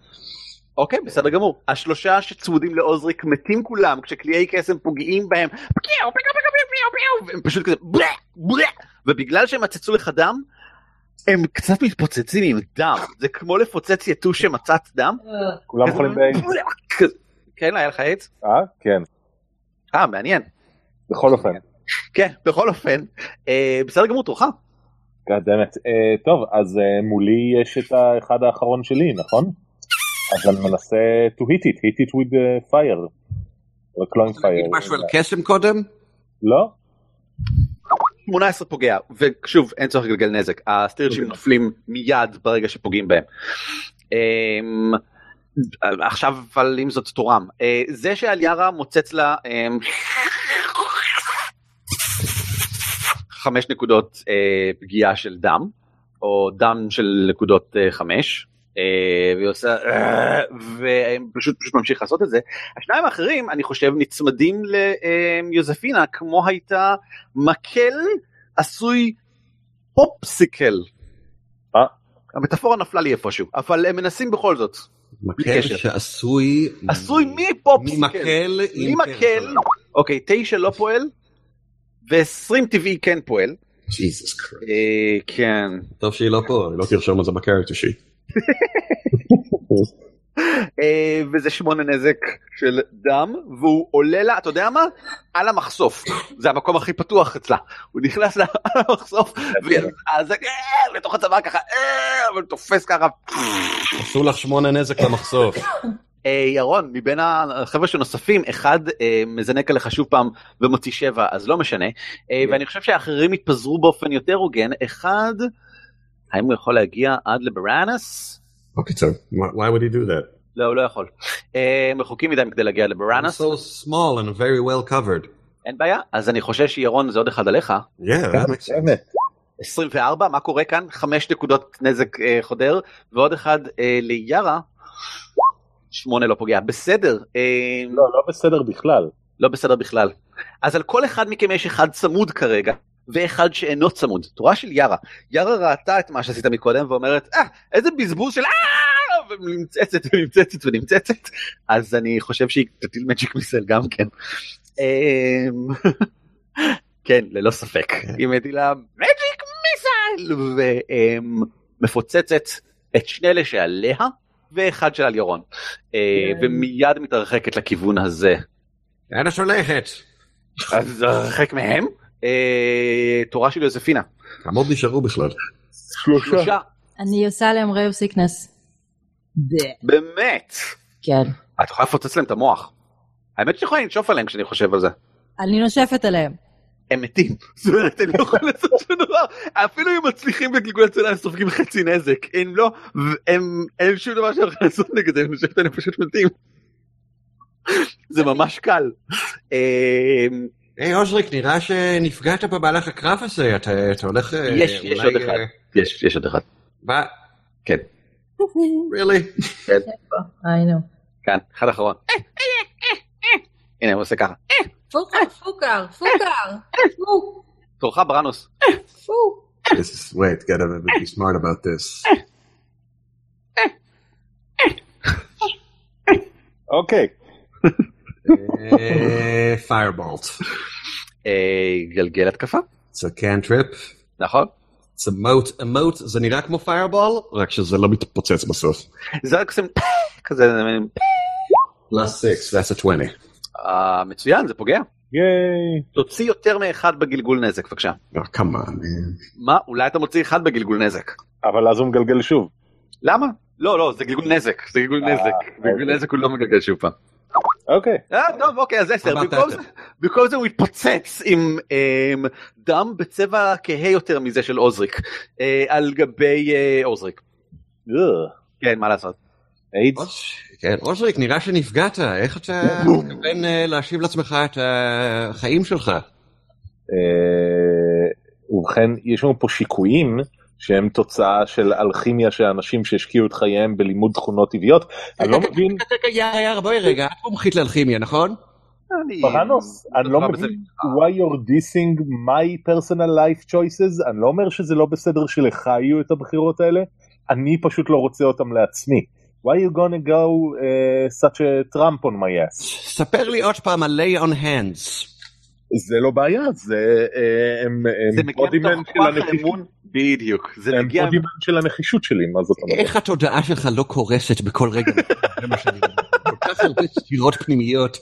Speaker 2: אוקיי בסדר גמור. השלושה שצמודים לעוזריק מתים כולם כשקליעי קסם פוגעים בהם. והם פשוט כזה. ובגלל שהם מצצו לך דם הם קצת מתפוצצים עם דם זה כמו לפוצץ יתוש שמצץ דם.
Speaker 4: כולם חולים באיידס.
Speaker 2: כן היה לך עץ?
Speaker 4: אה? כן.
Speaker 2: אה מעניין.
Speaker 4: בכל אופן.
Speaker 2: כן בכל אופן אה, בסדר גמור תורך.
Speaker 4: גאדמת. Uh, טוב, אז uh, מולי יש את האחד האחרון שלי, נכון? אז אני מנסה to hit it, hit it with fire. רק לא עם fire.
Speaker 1: משהו על קסם קודם?
Speaker 4: לא?
Speaker 2: 18 פוגע ושוב אין צורך לגלגל נזק הסטירג'ים נופלים מיד ברגע שפוגעים בהם. אמ, עכשיו אבל עם זאת תורם אה, זה שעל יארה מוצץ לה אמ, חמש נקודות אה, פגיעה של דם או דם של נקודות אה, חמש. אה, והיא עושה אה, ופשוט פשוט ממשיך לעשות את זה. השניים האחרים אני חושב נצמדים ליוזפינה כמו הייתה מקל עשוי פופסיקל.
Speaker 4: אה?
Speaker 2: המטאפורה נפלה לי איפשהו אבל הם מנסים בכל זאת.
Speaker 1: מקל. שעשוי
Speaker 2: עשוי מפופסיקל.
Speaker 1: ממקל.
Speaker 2: אוקיי תשע לא פועל. ו-20 טבעי כן פועל.
Speaker 1: ג'יזוס קריסט.
Speaker 2: אה, כן.
Speaker 1: טוב שהיא לא פה, היא לא תרשום את זה בקרקטר שיט.
Speaker 2: אה, וזה שמונה נזק של דם והוא עולה לה אתה יודע מה על המחשוף זה המקום הכי פתוח אצלה הוא נכנס לה על המחשוף ואז לתוך הצבא ככה אה, אבל תופס ככה
Speaker 1: עשו לך שמונה נזק למחשוף.
Speaker 2: אה, ירון, מבין החבר'ה שנוספים, אחד אה, מזנק עליך שוב פעם ומוציא שבע, אז לא משנה. אה, ואני חושב שהאחרים התפזרו באופן יותר הוגן. אחד, האם הוא יכול להגיע עד לבראנס?
Speaker 1: אוקיי, טוב. Why would he do that?
Speaker 2: לא, הוא לא יכול. אה, הם רחוקים מדי כדי להגיע לבראנס.
Speaker 1: so small and very well covered.
Speaker 2: אין בעיה, אז אני חושב שירון זה עוד אחד עליך.
Speaker 1: Yeah, that makes sense.
Speaker 4: באמת.
Speaker 2: 24, מה קורה כאן? חמש נקודות נזק אה, חודר, ועוד אחד אה, ליארה. שמונה לא פוגע, בסדר, אה,
Speaker 4: לא, לא בסדר בכלל.
Speaker 2: לא בסדר בכלל. אז על כל אחד מכם יש אחד צמוד כרגע, ואחד שאינו צמוד. תורה של יארה. יארה ראתה את מה שעשית מקודם ואומרת, אה, איזה בזבוז של אה, ונמצצת ונמצצת ונמצצת. אז אני חושב שהיא תטיל מג'יק מיסל גם כן. אמ, כן, ללא ספק. היא מטילה magic missile ומפוצצת את שני אלה שעליה ואחד של אלירון. אה, ומיד מתרחקת לכיוון הזה.
Speaker 1: לאן הולכת?
Speaker 2: אז הרחק מהם. אה, תורה של יוזפינה.
Speaker 1: כמה עוד נשארו בכלל?
Speaker 2: שלושה.
Speaker 3: אני עושה להם ray of sickness.
Speaker 2: באמת.
Speaker 3: כן.
Speaker 2: את יכולה לפוצץ להם את המוח. האמת שאני יכולה לנשוף עליהם כשאני חושב על זה.
Speaker 3: אני נושפת עליהם.
Speaker 2: הם מתים. זאת אומרת, הם לא יכולים לעשות שום דבר. אפילו אם מצליחים בגלגול הצלה הם סופגים חצי נזק. הם לא, הם, אין שום דבר שהם יכולים לעשות נגד זה, שהם פשוט מתים. זה ממש קל. אה,
Speaker 1: היי אוזריק, נראה שנפגעת במהלך הקרב הזה, אתה אתה הולך... אה,
Speaker 2: יש, יש עוד אחד.
Speaker 1: אה,
Speaker 2: יש, יש עוד אחד.
Speaker 1: מה?
Speaker 2: כן,
Speaker 1: really?
Speaker 3: היינו.
Speaker 2: כאן, אחד אחרון. הנה הוא עושה ככה.
Speaker 3: פוקר, פוקר, פוקר. פוק,
Speaker 2: תורך בראנוס.
Speaker 1: This is, wait, gotta be smart about this.
Speaker 4: אוקיי.
Speaker 1: אה, Firebolt.
Speaker 2: אה, גלגל התקפה.
Speaker 1: It's a cantrip.
Speaker 2: נכון?
Speaker 1: It's a moat. A moat זה נראה כמו Fireball, רק שזה לא מתפוצץ בסוף.
Speaker 2: זה רק עושים כזה
Speaker 1: Plus 6, that's a 20.
Speaker 2: אה, מצוין זה פוגע.
Speaker 4: ייי.
Speaker 2: תוציא יותר מאחד בגלגול נזק בבקשה.
Speaker 1: Oh, come on, man.
Speaker 2: מה אולי אתה מוציא אחד בגלגול נזק.
Speaker 4: אבל אז הוא מגלגל שוב.
Speaker 2: למה? לא לא זה גלגול נזק זה גלגול
Speaker 4: אה,
Speaker 2: נזק.
Speaker 4: אוקיי.
Speaker 2: נזק הוא לא מגלגל שוב פעם.
Speaker 4: אוקיי.
Speaker 2: אה, טוב אוקיי אז 10
Speaker 1: אמרת
Speaker 2: במקום
Speaker 1: עשר.
Speaker 2: זה- במקום זה הוא התפוצץ עם דם בצבע כהה יותר מזה של עוזריק אה, על גבי אה, עוזריק.
Speaker 4: אה,
Speaker 2: כן מה לעשות.
Speaker 4: איידס.
Speaker 1: כן, אוזריק, נראה שנפגעת, איך אתה מתכוון אה, להשיב לעצמך את החיים שלך?
Speaker 4: אה, ובכן יש לנו פה שיקויים שהם תוצאה של אלכימיה של אנשים שהשקיעו את חייהם בלימוד תכונות טבעיות. אני לא מבין,
Speaker 1: יאללה, יאללה, בואי רגע, את מומחית לאלכימיה, נכון?
Speaker 4: פרנוס, אני לא מבין why you're dissing my personal life choices, אני לא אומר שזה לא בסדר שלך יהיו את הבחירות האלה, אני פשוט לא רוצה אותם לעצמי. why you gonna go uh, such a trump on my ass?
Speaker 1: ספר לי עוד פעם על lay on hands.
Speaker 4: זה לא בעיה, זה אה, הם
Speaker 2: זה
Speaker 4: הם
Speaker 2: מגיע מתוך
Speaker 4: של
Speaker 2: כוח. האמון בדיוק זה מגיע
Speaker 4: בודימן של הנחישות שלי, מה זאת אומרת?
Speaker 1: איך התודעה שלך לא קורסת בכל רגע? זה מה שאני אומר. כל כך הרבה סתירות פנימיות.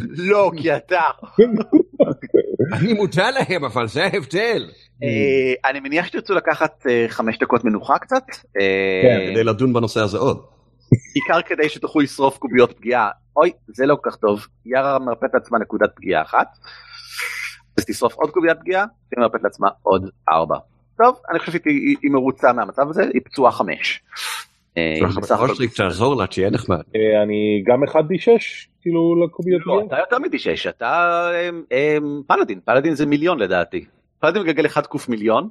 Speaker 2: לא כי אתה
Speaker 1: אני מודע להם, אבל זה ההבדל.
Speaker 2: אה, אני מניח שתרצו לקחת אה, חמש דקות מנוחה קצת אה,
Speaker 4: כן,
Speaker 1: כדי לדון בנושא הזה עוד.
Speaker 2: בעיקר כדי שתוכלו לשרוף קוביות פגיעה אוי זה לא כל כך טוב יארה מרפאת לעצמה נקודת פגיעה אחת. אז תשרוף עוד קוביית פגיעה והיא מרפאת לעצמה עוד ארבע. טוב אני חושב שהיא היא- היא מרוצה מהמצב הזה היא פצועה חמש. אה,
Speaker 1: תעזור לה, תהיה נחמד.
Speaker 4: אה, אני גם אחד די שש, כאילו לקוביות
Speaker 2: לא, אתה יותר מ-D6 אתה אמ, אמ, פלאדין פלאדין זה מיליון לדעתי. פלאדין מגלגל 1 קוף מיליון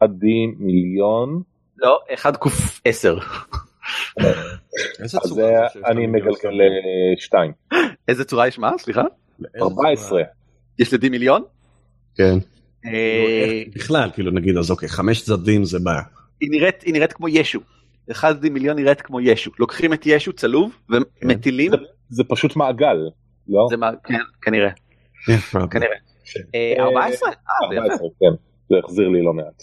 Speaker 4: עדי מיליון,
Speaker 2: לא 1 קוף 10
Speaker 1: איזה
Speaker 4: אז אה, אני מגלגל אה, שתיים,
Speaker 2: איזה צורה יש מה סליחה
Speaker 1: איזה
Speaker 4: 14.
Speaker 2: יש לדי מיליון.
Speaker 1: כן.
Speaker 2: אה,
Speaker 1: בכלל, כאילו נגיד, אז אוקיי, חמש צדדים זה בא.
Speaker 2: היא נראית היא נראית כמו ישו. אחד די מיליון נראית כמו ישו לוקחים את ישו צלוב ומטילים
Speaker 4: זה פשוט מעגל, לא?
Speaker 2: זה מה כן כנראה כנראה. אה,
Speaker 4: אה,
Speaker 2: 14? אה, זה יפה.
Speaker 4: 14, כן, זה החזיר לי לא מעט.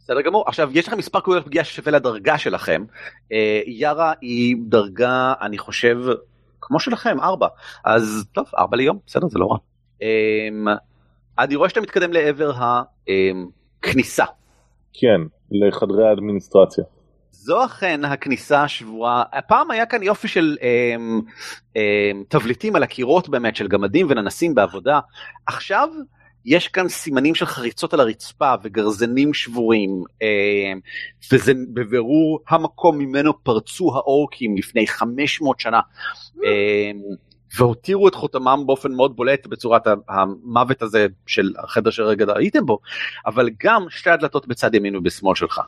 Speaker 2: בסדר גמור עכשיו יש לכם מספר קוביות פגיעה ששווה לדרגה שלכם אה, יארה היא דרגה אני חושב כמו שלכם ארבע אז טוב ארבע ליום בסדר זה לא רע. אה, אני רואה שאתה מתקדם לעבר הכניסה
Speaker 4: כן, לחדרי האדמיניסטרציה.
Speaker 2: זו אכן הכניסה השבורה, הפעם היה כאן יופי של אמ, אמ, תבליטים על הקירות באמת של גמדים וננסים בעבודה, עכשיו יש כאן סימנים של חריצות על הרצפה וגרזנים שבורים אמ, וזה בבירור המקום ממנו פרצו האורקים לפני 500 שנה. אמ, והותירו את חותמם באופן מאוד בולט בצורת המוות הזה של החדר שרגע הייתם בו, אבל גם שתי הדלתות בצד ימין ובשמאל שלך.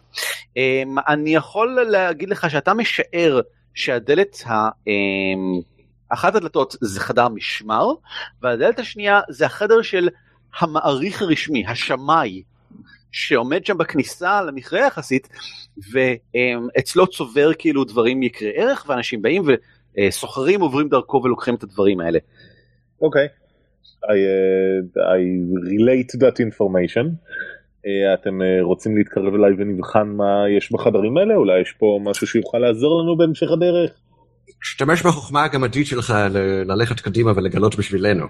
Speaker 2: אמ, אני יכול להגיד לך שאתה משער שהדלת ה... אחת הדלתות זה חדר משמר, והדלת השנייה זה החדר של המעריך הרשמי, השמאי, שעומד שם בכניסה למכרה יחסית, ואצלו צובר כאילו דברים יקרי ערך, ואנשים באים וסוחרים עוברים דרכו ולוקחים את הדברים האלה.
Speaker 4: אוקיי. I, uh, I relate that information. Uh, אתם uh, רוצים להתקרב אליי ונבחן מה יש בחדרים האלה? אולי יש פה משהו שיוכל לעזור לנו בהמשך הדרך?
Speaker 1: תשתמש בחוכמה הגמדית שלך ל- ללכת קדימה ולגלות בשבילנו.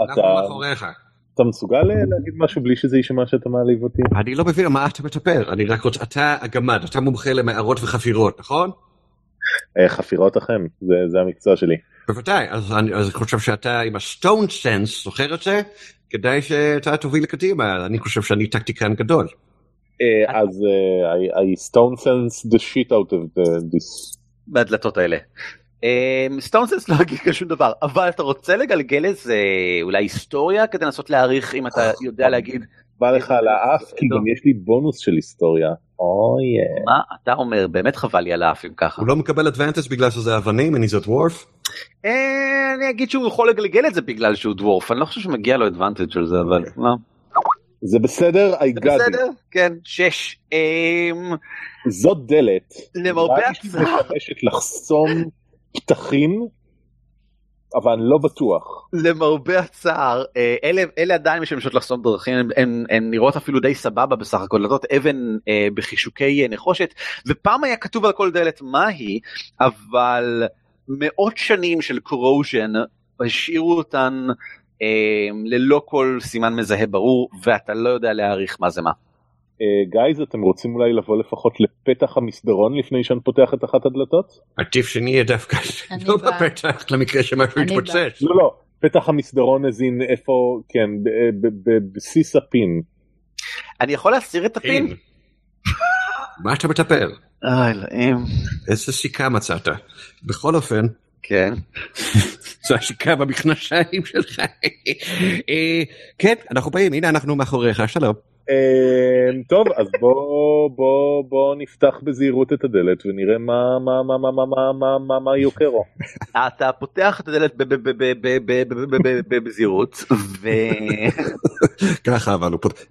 Speaker 1: אנחנו
Speaker 4: אתה,
Speaker 1: מאחוריך.
Speaker 4: אתה מסוגל להגיד משהו בלי שזה יישמע שאתה מעליב אותי?
Speaker 1: אני לא מבין מה אתה מטפל, אני רק רוצה, אתה הגמד, אתה מומחה למערות וחפירות, נכון?
Speaker 4: אה, חפירות לכם, זה, זה המקצוע שלי.
Speaker 1: בוודאי, אז אני, אז אני חושב שאתה עם הסטון סנס, זוכר את זה? כדאי שאתה תוביל קדימה, אני חושב שאני טקטיקן גדול.
Speaker 4: אה, אז אה, I, I stone sense the shit out of the, this.
Speaker 2: מהדלתות האלה. stone sense לא יגיד כאן שום דבר אבל אתה רוצה לגלגל איזה אולי היסטוריה כדי לנסות להעריך אם אתה יודע להגיד
Speaker 4: בא לך על האף כי גם יש לי בונוס של היסטוריה. אוי. אה.
Speaker 2: מה אתה אומר באמת חבל לי על האף אם ככה.
Speaker 1: הוא לא מקבל advantage בגלל שזה אבנים, אני זאת dwarf?
Speaker 2: אה, אני אגיד שהוא יכול לגלגל את זה בגלל שהוא dwarf אני לא חושב שמגיע לו advantage על זה אבל לא.
Speaker 4: זה בסדר, I
Speaker 2: זה
Speaker 4: got it.
Speaker 2: בסדר? כן שש. אמ,
Speaker 4: זאת דלת.
Speaker 2: למרבה הצער.
Speaker 4: משמשת לחסום פתחים, אבל אני לא בטוח.
Speaker 2: למרבה הצער אה, אלה אלה עדיין משמשות לחסום דרכים הן- הן הן נראות אפילו די סבבה בסך הכל דלתות אבן אה, בחישוקי אה, נחושת ופעם היה כתוב על כל דלת מה היא אבל מאות שנים של קורוז'ן השאירו אותן אה, ללא כל סימן מזהה ברור ואתה לא יודע להעריך מה זה מה.
Speaker 4: גייז, אתם רוצים אולי לבוא לפחות לפתח המסדרון לפני שאני פותח את אחת הדלתות?
Speaker 1: עדיף שנהיה דווקא
Speaker 3: אני
Speaker 1: לא. בפתח למקרה שמשהו יתפוצץ.
Speaker 4: לא, לא, פתח המסדרון הזין איפה, כן, ב- ב- ב- בבסיס הפין.
Speaker 2: אני יכול להסיר את הפין?
Speaker 1: מה אתה מטפל?
Speaker 2: אה אלוהים.
Speaker 1: איזה סיכה מצאת? בכל אופן,
Speaker 2: כן.
Speaker 1: זו השיקה במכנשיים שלך. כן, אנחנו באים, הנה אנחנו מאחוריך, שלום.
Speaker 4: טוב, אז בוא נפתח בזהירות את הדלת ונראה מה יוקרו.
Speaker 2: אתה פותח את הדלת בזהירות, ו...
Speaker 1: ככה אבל הוא פותח.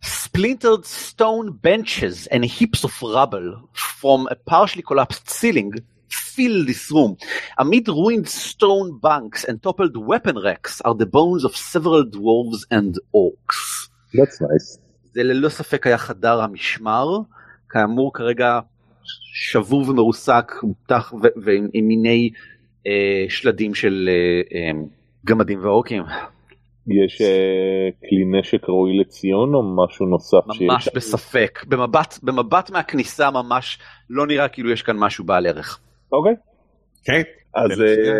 Speaker 1: אה, אה, אה, אה, אה, אה, אה,
Speaker 2: um, uh, splintered stone benches and heaps of rubble from a partially collapsed ceiling fill this room. Amid ruined stone banks and toppled weapon racks are the bones of several dwarves and orcs.
Speaker 4: That's nice.
Speaker 2: זה ללא ספק היה חדר המשמר, כאמור כרגע שבור ומרוסק מותח ועם עם מיני אה, שלדים של אה, אה, גמדים ואורקים.
Speaker 4: יש אה, כלי נשק ראוי לציון או משהו נוסף
Speaker 2: ממש
Speaker 4: שיש?
Speaker 2: בספק במבט במבט מהכניסה ממש לא נראה כאילו יש כאן משהו בעל ערך
Speaker 4: אוקיי,
Speaker 1: כן.
Speaker 4: אז אה,
Speaker 1: שנייה.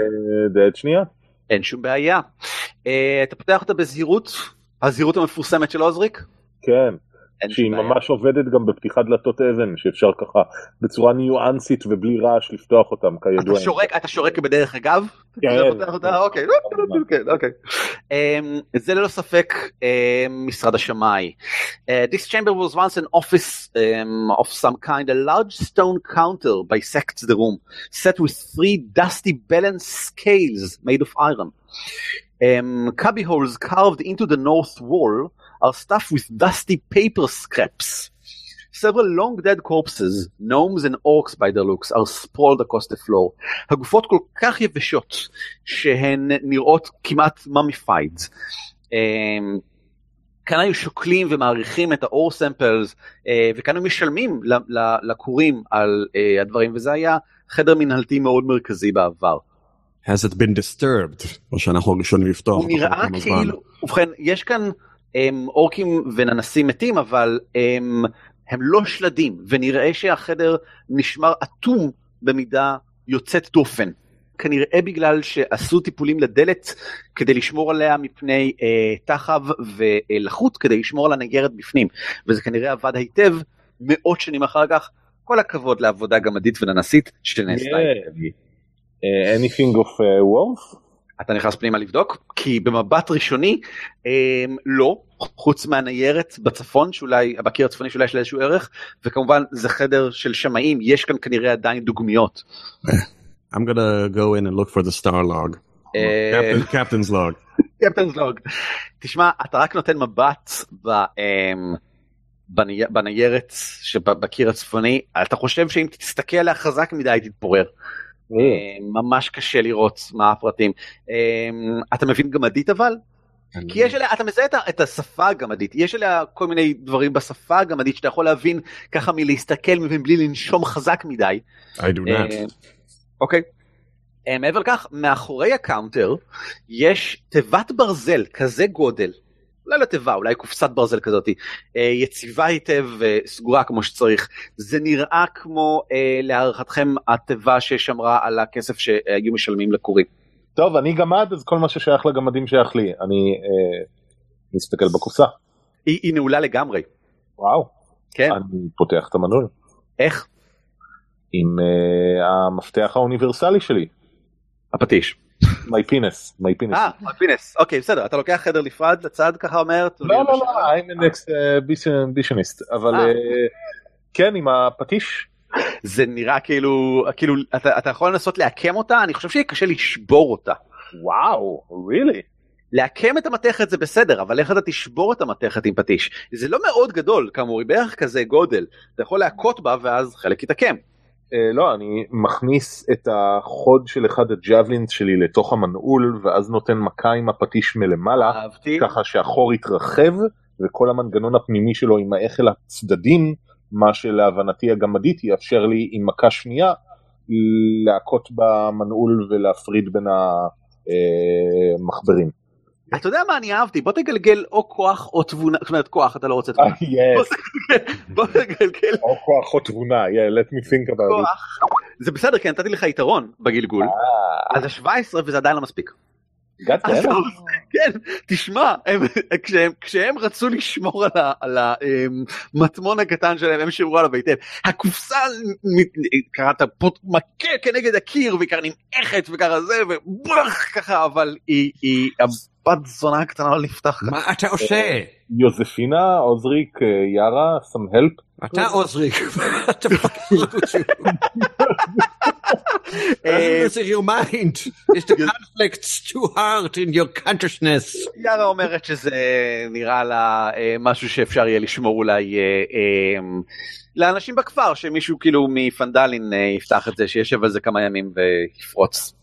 Speaker 4: דלת שנייה.
Speaker 2: אין שום בעיה. אה, אתה פותח אותה בזהירות הזהירות המפורסמת של עוזריק.
Speaker 4: כן, שהיא
Speaker 2: בעיה.
Speaker 4: ממש עובדת גם בפתיחת דלתות אבן, שאפשר ככה בצורה ניואנסית ובלי רעש לפתוח אותם כידוע.
Speaker 2: אתה שורק אתה שורק בדרך אגב?
Speaker 4: כן.
Speaker 2: אוקיי כן, אוקיי. אמ, זה ללא ספק אמ, משרד השמאי. Uh, This chamber was once an office um, of some kind. A large stone counter bisects the room, set with three dusty balance scales made of iron. Um, cubby holes carved into the north wall are stuffed with dusty paper scraps. Several long dead corpses, gnomes and orcs by their looks, are sprawled across the floor. הגופות כל כך יבשות שהן נראות כמעט mummified. Um, כאן היו שוקלים ומעריכים את האור סמפלס וכאן היו משלמים לכורים על uh, הדברים וזה היה חדר מנהלתי מאוד מרכזי בעבר.
Speaker 1: has it been disturbed? או שאנחנו הראשונים לפתוח.
Speaker 2: הוא נראה. כאילו, ובכן, יש כאן הם, אורקים וננסים מתים, אבל הם, הם לא שלדים, ונראה שהחדר נשמר אטום במידה יוצאת דופן. כנראה בגלל שעשו טיפולים לדלת כדי לשמור עליה מפני אה, תחב ולחות, כדי לשמור על הנגרת בפנים, וזה כנראה עבד היטב מאות שנים אחר כך. כל הכבוד לעבודה גמדית וננסית שנעשתה.
Speaker 4: Uh, anything of uh, worth?
Speaker 2: אתה נכנס פנימה לבדוק כי במבט ראשוני אה, לא חוץ מהניירת בצפון שאולי בקיר הצפוני שאולי יש לה איזשהו ערך וכמובן זה חדר של שמאים יש כאן כנראה עדיין דוגמיות.
Speaker 1: I'm gonna go in and look for the star log.
Speaker 2: אה,
Speaker 1: Captain, captain's log.
Speaker 2: קפטנס לוג. תשמע אתה רק נותן מבט ב, אמ, בני, בניירת שבקיר הצפוני אתה חושב שאם תסתכל עליה חזק מדי תתפורר. אה, ממש קשה לראות מה הפרטים. אמ, אתה מבין גמדית אבל? כי יש עליה, אתה מזהה את השפה הגמדית, יש עליה כל מיני דברים בשפה הגמדית שאתה יכול להבין ככה מלהסתכל מבלי לנשום חזק מדי.
Speaker 1: I do not.
Speaker 2: אה, אוקיי. אה, מעבר לכך, מאחורי ה counter יש תיבת ברזל כזה גודל, אולי לא תיבה, אולי קופסת ברזל כזאת, אה, יציבה היטב וסגורה כמו שצריך. זה נראה כמו אה, להערכתכם התיבה ששמרה על הכסף שהיו משלמים לכורים.
Speaker 4: טוב, אני גמד, אז כל מה ששייך לגמדים שייך לי. אני אה, מסתכל בקופסה.
Speaker 2: היא, היא נעולה לגמרי.
Speaker 4: וואו.
Speaker 2: כן.
Speaker 4: אני פותח את המנוי.
Speaker 2: איך?
Speaker 4: עם אה, המפתח האוניברסלי שלי.
Speaker 2: הפטיש.
Speaker 4: מי פינס. מי פינס.
Speaker 2: אה, פינס. אוקיי, בסדר, אתה לוקח חדר נפרד לצד ככה אומר?
Speaker 4: לא, לא, לא, I'm an exhibitionist. אבל
Speaker 2: אה.
Speaker 4: אה, כן, עם הפטיש.
Speaker 2: זה נראה כאילו, כאילו, אתה, אתה יכול לנסות לעקם אותה, אני חושב שיהיה קשה לשבור אותה.
Speaker 4: וואו, really?
Speaker 2: לעקם את המתכת זה בסדר, אבל איך אתה תשבור את המתכת עם פטיש? זה לא מאוד גדול, כאמור, היא בערך כזה גודל. אתה יכול להכות בה ואז חלק יתעקם.
Speaker 4: אה, לא, אני מכניס את החוד של אחד הג'אבלינס שלי לתוך המנעול, ואז נותן מכה עם הפטיש מלמעלה,
Speaker 2: אהבתי.
Speaker 4: ככה שהחור יתרחב, וכל המנגנון הפנימי שלו יימעך אל הצדדים, מה שלהבנתי הגמדית יאפשר לי עם מכה שנייה להכות במנעול ולהפריד בין המחברים.
Speaker 2: אתה יודע מה אני אהבתי? בוא תגלגל או כוח או תבונה, זאת אומרת כוח, אתה לא רוצה תבונה.
Speaker 4: yes,
Speaker 2: בוא תגלגל
Speaker 4: או כוח או תבונה, yeah, let me think about it.
Speaker 2: זה בסדר, כי נתתי לך יתרון בגלגול.
Speaker 4: אה,
Speaker 2: אז זה 17 וזה עדיין לא מספיק.
Speaker 4: הגעת הנה?
Speaker 2: כן, תשמע, הם, כשהם, כשהם רצו לשמור על, ה, על המטמון הקטן שלהם, הם שמרו עליו היטב. הקופסה, קראת פה מכה כנגד הקיר, והיא ככה נמעכת וככה זה, ובוח ככה, אבל היא, היא, הבת זונה הקטנה לא נפתח.
Speaker 1: מה אתה עושה?
Speaker 4: יוזפינה, עוזריק, אה, יארה, some help.
Speaker 1: אתה עוזריק. your mind? Is the conflicts too hard in your consciousness?
Speaker 2: יארה אומרת שזה נראה לה אה, משהו שאפשר יהיה לשמור אולי אה, אה, לאנשים בכפר, שמישהו כאילו מפנדלין אה, יפתח את זה, שישב על זה כמה ימים ויפרוץ.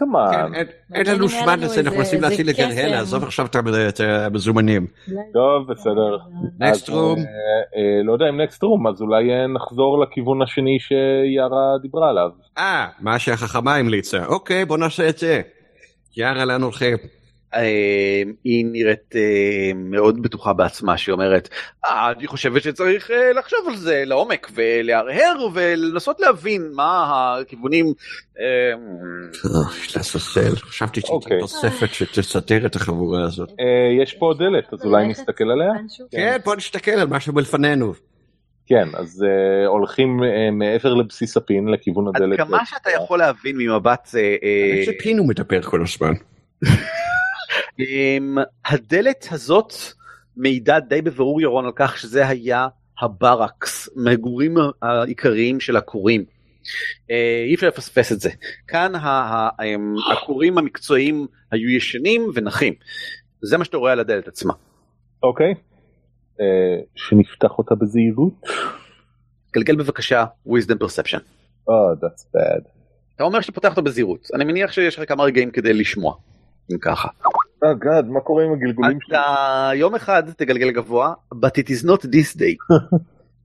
Speaker 4: כמובן.
Speaker 1: כן, אין- אין לנו זמן לזה, אנחנו מנסים להתחיל
Speaker 3: איזה
Speaker 1: לגלגל,
Speaker 3: קסם.
Speaker 1: עזוב עכשיו את את המזומנים.
Speaker 4: טוב, בסדר.
Speaker 1: Next
Speaker 4: אז,
Speaker 1: room.
Speaker 4: אה, אה, לא יודע אם נקסט רום, אז אולי אה, נחזור לכיוון השני שיארה דיברה עליו.
Speaker 1: אה, מה שהחכמה המליצה. אוקיי, בוא נעשה את זה. יאללה, לאן הולכים?
Speaker 2: אה, היא נראית אה, מאוד בטוחה בעצמה, שהיא אומרת, "אה, אני חושבת שצריך אה, לחשוב על זה לעומק ולהרהר ולנסות להבין מה הכיוונים.
Speaker 1: לעזאזל, חשבתי שתהיה
Speaker 4: אוקיי.
Speaker 1: תוספת שתסדר את החבורה הזאת.
Speaker 4: יש פה דלת, אז אולי נסתכל עליה?
Speaker 1: כן, בוא נסתכל על מה שבלפנינו.
Speaker 4: כן, אז אה, הולכים אה, מעבר לבסיס הפין לכיוון
Speaker 2: עד
Speaker 4: הדלת.
Speaker 2: כמה שאתה יכול להבין ממבט אה, אה,
Speaker 1: איזה פין הוא מדבר כל הזמן.
Speaker 2: אמ, הדלת הזאת מעידה די בבירור ירון על כך שזה היה הברקס, מגורים העיקריים של הכורים. אה, אי אפשר לפספס את זה. כאן ה- ה- אמ, הכורים המקצועיים היו ישנים ונחים. זה מה שאתה רואה על הדלת עצמה.
Speaker 4: אוקיי. אה, שנפתח אותה בזהירות.
Speaker 2: גלגל בבקשה wisdom perception.
Speaker 4: Oh, that's bad.
Speaker 2: אתה אומר שאתה פותח אותו בזהירות. אני מניח שיש לך כמה רגעים כדי לשמוע. אם ככה.
Speaker 4: אה גאד, מה קורה עם הגלגולים שלי?
Speaker 2: אתה יום אחד תגלגל גבוה, but it is not this day.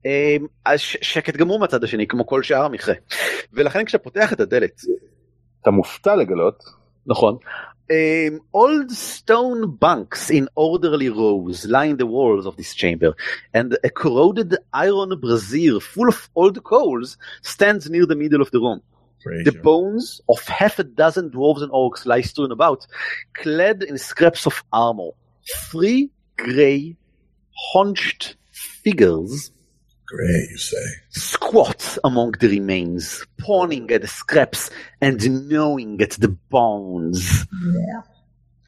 Speaker 2: אמ, אז ש- שקט גמור מהצד השני כמו כל שאר המכרה ולכן כשאתה פותח את הדלת
Speaker 4: אתה מופתע לגלות
Speaker 2: נכון. Um, old stone bunks in orderly rows line the walls of this chamber, and a corroded iron brazier full of old coals stands near the middle of the room. The bones of half a dozen dwarves and orcs lie strewn about, clad in scraps of armor. Three grey, hunched figures
Speaker 1: Gray, you say.
Speaker 2: squat among the remains, pawing at the scraps and gnawing at the bones.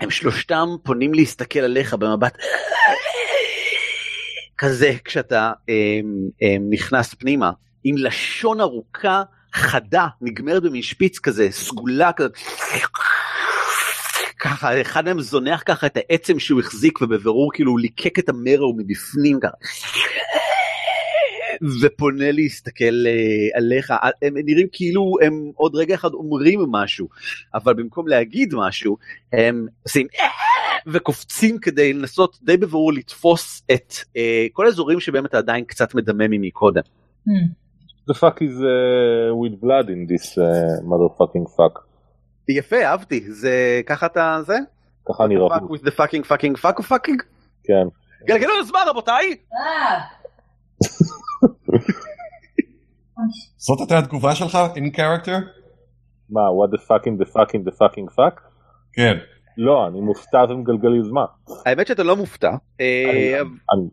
Speaker 2: הם שלושתם פונים להסתכל עליך במבט כזה כשאתה הם, הם, נכנס פנימה עם לשון ארוכה חדה נגמרת במין שפיץ כזה סגולה כזה ככה אחד מהם זונח ככה את העצם שהוא החזיק ובבירור כאילו הוא ליקק את המרע מבפנים ככה ופונה להסתכל אה, עליך הם נראים כאילו הם עוד רגע אחד אומרים משהו אבל במקום להגיד משהו הם עושים "אה", וקופצים כדי לנסות די בבירור לתפוס את אה, כל האזורים שבהם אתה עדיין קצת מדמם מקודם.
Speaker 3: Hmm.
Speaker 4: The fuck is uh, with blood in this uh, motherfucking fuck.
Speaker 2: יפה אהבתי זה ככה אתה זה?
Speaker 4: ככה אני רואה.
Speaker 2: with the fucking fucking fuck fucking
Speaker 4: כן.
Speaker 2: גלגלו לזמן רבותיי
Speaker 3: אה,
Speaker 1: זאת הייתה התגובה שלך in character?
Speaker 4: מה what the fucking the fucking the fucking fuck?
Speaker 1: כן.
Speaker 4: לא אני מופתע ומגלגל יוזמה.
Speaker 2: האמת שאתה לא מופתע אה,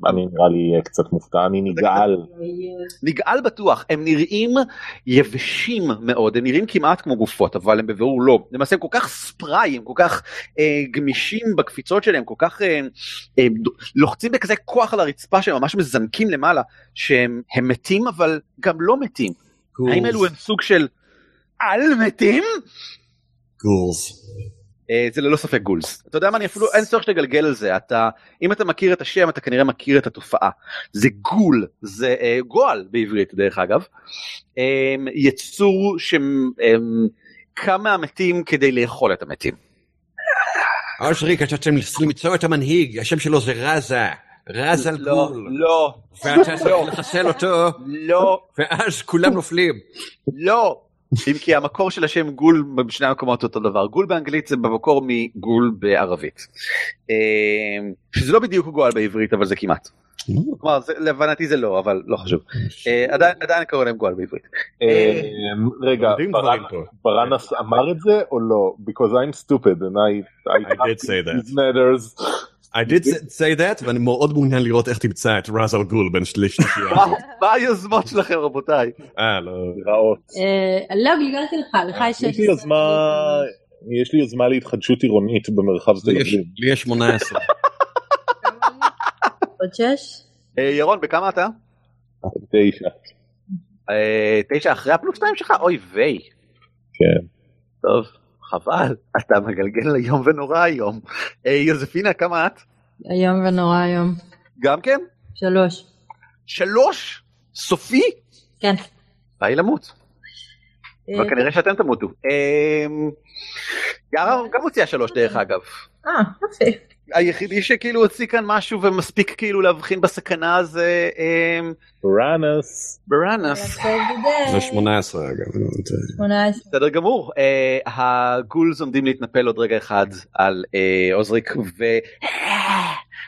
Speaker 4: אני, נראה לי קצת מופתע אני נגעל.
Speaker 2: נגעל בטוח הם נראים יבשים מאוד הם נראים כמעט כמו גופות אבל הם בבירור לא למעשה הם כל כך ספראי הם כל כך אה, גמישים בקפיצות שלהם כל כך אה, לוחצים בכזה כוח על הרצפה שהם ממש מזנקים למעלה שהם הם מתים אבל גם לא מתים האם אלו הם סוג של על מתים?
Speaker 1: גולס.
Speaker 2: אה, זה ללא ספק גולס. אתה יודע מה אני אפילו אין צורך שתגלגל על זה אתה אם אתה מכיר את השם אתה כנראה מכיר את התופעה. זה גול זה אה, גועל בעברית דרך אגב. אה, יצור שקם מהמתים כדי לאכול את המתים.
Speaker 1: אושריק, אתה צריך למצוא את המנהיג, השם שלו זה רזה. רז על
Speaker 2: לא
Speaker 1: גול.
Speaker 2: לא
Speaker 1: ואתה צריך לחסל אותו,
Speaker 2: לא
Speaker 1: ואז כולם נופלים.
Speaker 2: לא. אם כי המקור של השם גול בשני המקומות אותו דבר גול באנגלית זה במקור מגול בערבית. אה, שזה לא בדיוק גועל בעברית אבל זה כמעט. כלומר, להבנתי זה לא אבל לא חשוב. אה, עדיין עדיין קראו להם גועל בעברית.
Speaker 4: אה, רגע. ברנס אמר את זה או לא? because I'm stupid and I I
Speaker 1: I did say that. I did say that, ואני מאוד מעוניין לראות איך תמצא את רז על גול בין שלישייה.
Speaker 2: מה- מה היוזמות שלכם רבותיי?
Speaker 1: אה, לא.
Speaker 4: רעות.
Speaker 3: אה, לא, גלגלתי לך, לך יש...
Speaker 4: יש לי יוזמה יש לי יוזמה להתחדשות עירונית במרחב תל אביב.
Speaker 1: לי יש 18.
Speaker 3: עוד שש?
Speaker 2: אה, ירון בכמה אתה?
Speaker 4: תשע.
Speaker 2: אה, תשע אחרי הפלוס שתיים שלך? אוי ויי.
Speaker 4: כן.
Speaker 2: טוב חבל אתה מגלגל איום ונורא היום. אה, יוזפינה כמה את?
Speaker 3: איום ונורא היום.
Speaker 2: גם כן?
Speaker 3: שלוש.
Speaker 2: שלוש? סופי?
Speaker 3: כן.
Speaker 2: ביי למות.
Speaker 3: אה,
Speaker 2: אבל כנראה שאתם תמותו. אה, יארה גם הוציאה שלוש דרך אגב.
Speaker 3: אה, יופי.
Speaker 2: היחידי שכאילו הוציא כאן משהו ומספיק כאילו להבחין בסכנה זה אה,
Speaker 4: ברנס.
Speaker 2: בראנס.
Speaker 1: זה 18 אגב. לא, זה-
Speaker 3: 18.
Speaker 2: בסדר גמור. אה, הגולס עומדים להתנפל עוד רגע אחד על אה, עוזריק ו...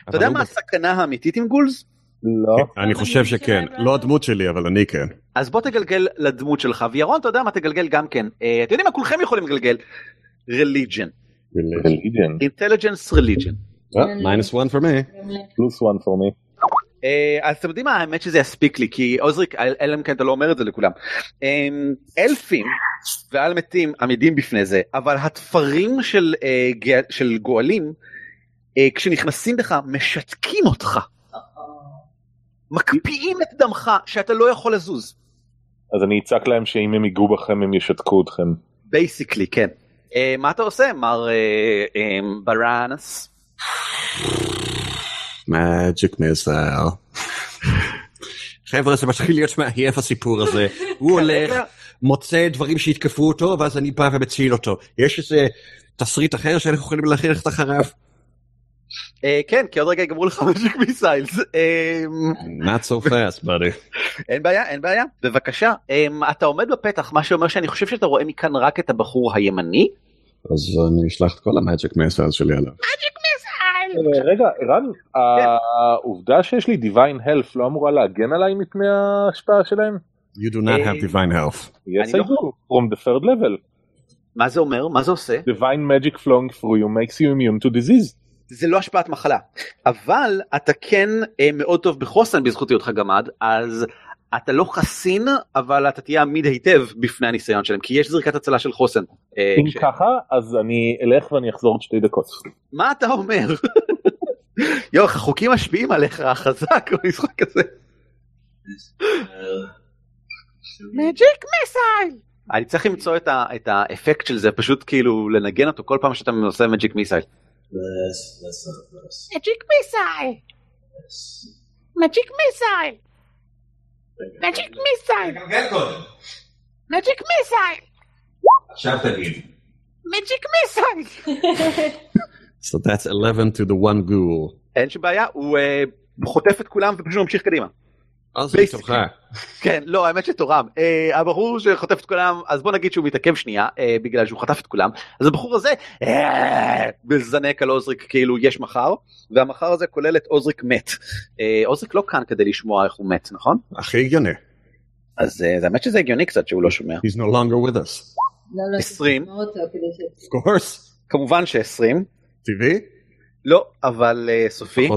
Speaker 2: אתה יודע מה הסכנה האמיתית עם גולס?
Speaker 4: לא.
Speaker 1: אני חושב שכן. לא הדמות שלי, אבל אני כן.
Speaker 2: אז בוא תגלגל לדמות שלך וירון אתה יודע מה תגלגל גם כן. אה, אתם יודעים מה כולכם יכולים לגלגל? religion.
Speaker 4: religion.
Speaker 2: intelligence religion.
Speaker 1: מינוס 1 for me.
Speaker 4: פלוס one for me.
Speaker 2: אה, אז אתם יודעים מה האמת שזה יספיק לי כי עוזריק אל- אלא אם כן אתה לא אומר את זה לכולם. אה, אלפים ועל מתים עמידים בפני זה אבל הטפרים של אה, גא- של ghoul ים אה, כשנכנסים בך משתקים אותך. מקפיאים את דמך שאתה לא יכול לזוז.
Speaker 4: אז אני אצעק להם שאם הם ייגעו בכם הם ישתקו אתכם.
Speaker 2: basically כן. אה, מה אתה עושה מר אה, אה, בראנס?
Speaker 1: מג'יק מיסל. חבר'ה זה מתחיל להיות מעייף הסיפור הזה. הוא הולך, מוצא דברים שיתקפו אותו ואז אני בא ומציל אותו. יש איזה תסריט אחר שאנחנו יכולים ללכת אחריו?
Speaker 2: אה, כן, כי עוד רגע יגמרו לך מג'יק מיסיילס.
Speaker 1: Not so fast, buddy.
Speaker 2: אין בעיה, אין בעיה. בבקשה. אמ, אתה עומד בפתח, מה שאומר שאני חושב שאתה רואה מכאן רק את הבחור הימני.
Speaker 1: אז אני אשלח את כל המאג'יק מיסיילס שלי עליו.
Speaker 4: אה, רגע, ערן, העובדה שיש לי דיוויין הלף לא אמורה להגן עליי מפני ההשפעה שלהם?
Speaker 1: You do not have divine health.
Speaker 4: Yes, I
Speaker 2: לא-
Speaker 4: do, from the third level.
Speaker 2: מה זה אומר? מה זה עושה?
Speaker 4: Divine magic flowing through you makes you immune to disease.
Speaker 2: זה לא השפעת מחלה. אבל אתה כן אה, מאוד טוב בחוסן בזכות היותך גמד, אז אתה לא חסין, אבל אתה תהיה עמיד היטב בפני הניסיון שלהם, כי יש זריקת הצלה של חוסן. אה,
Speaker 4: אם
Speaker 2: כש-
Speaker 4: ככה, אז אני אלך ואני אחזור עוד שתי דקות.
Speaker 2: מה אתה אומר? יואו, החוקים משפיעים עליך חזק במשחק הזה. מג'יק מיסייל! אני צריך למצוא את, ה, את האפקט של זה, פשוט כאילו לנגן אותו כל פעם שאתה עושה מג'יק מיסייל. מג'יק מיסייל! מג'יק מיסייל! מג'יק מיסייל! מג'יק מיסייל!
Speaker 1: עכשיו תגיד.
Speaker 2: מג'יק מיסייל!
Speaker 1: So that's 11 to the one ghoul.
Speaker 2: אין שום בעיה, הוא אה, חוטף את כולם ופשוט ממשיך קדימה.
Speaker 1: אז. איתך.
Speaker 2: כן, לא, האמת שתורם. אה, הבחור שחוטף את כולם, אז בוא נגיד שהוא מתעכב שנייה, אה, בגלל שהוא חטף את כולם, אז הבחור הזה, אה, מזנק על עוזריק כאילו יש מחר, והמחר הזה כולל את עוזריק מת. אה, עוזריק לא כאן כדי לשמוע איך הוא מת, נכון?
Speaker 1: הכי הגיוני.
Speaker 2: אז אה, זה האמת שזה הגיוני קצת שהוא לא שומע.
Speaker 1: He's no longer with us.
Speaker 3: לא, לא,
Speaker 2: 20.
Speaker 3: תשמעו אותו כדי ש...
Speaker 1: Of course.
Speaker 2: כמובן ש-20,
Speaker 1: טבעי?
Speaker 2: לא, אבל אה, סופי?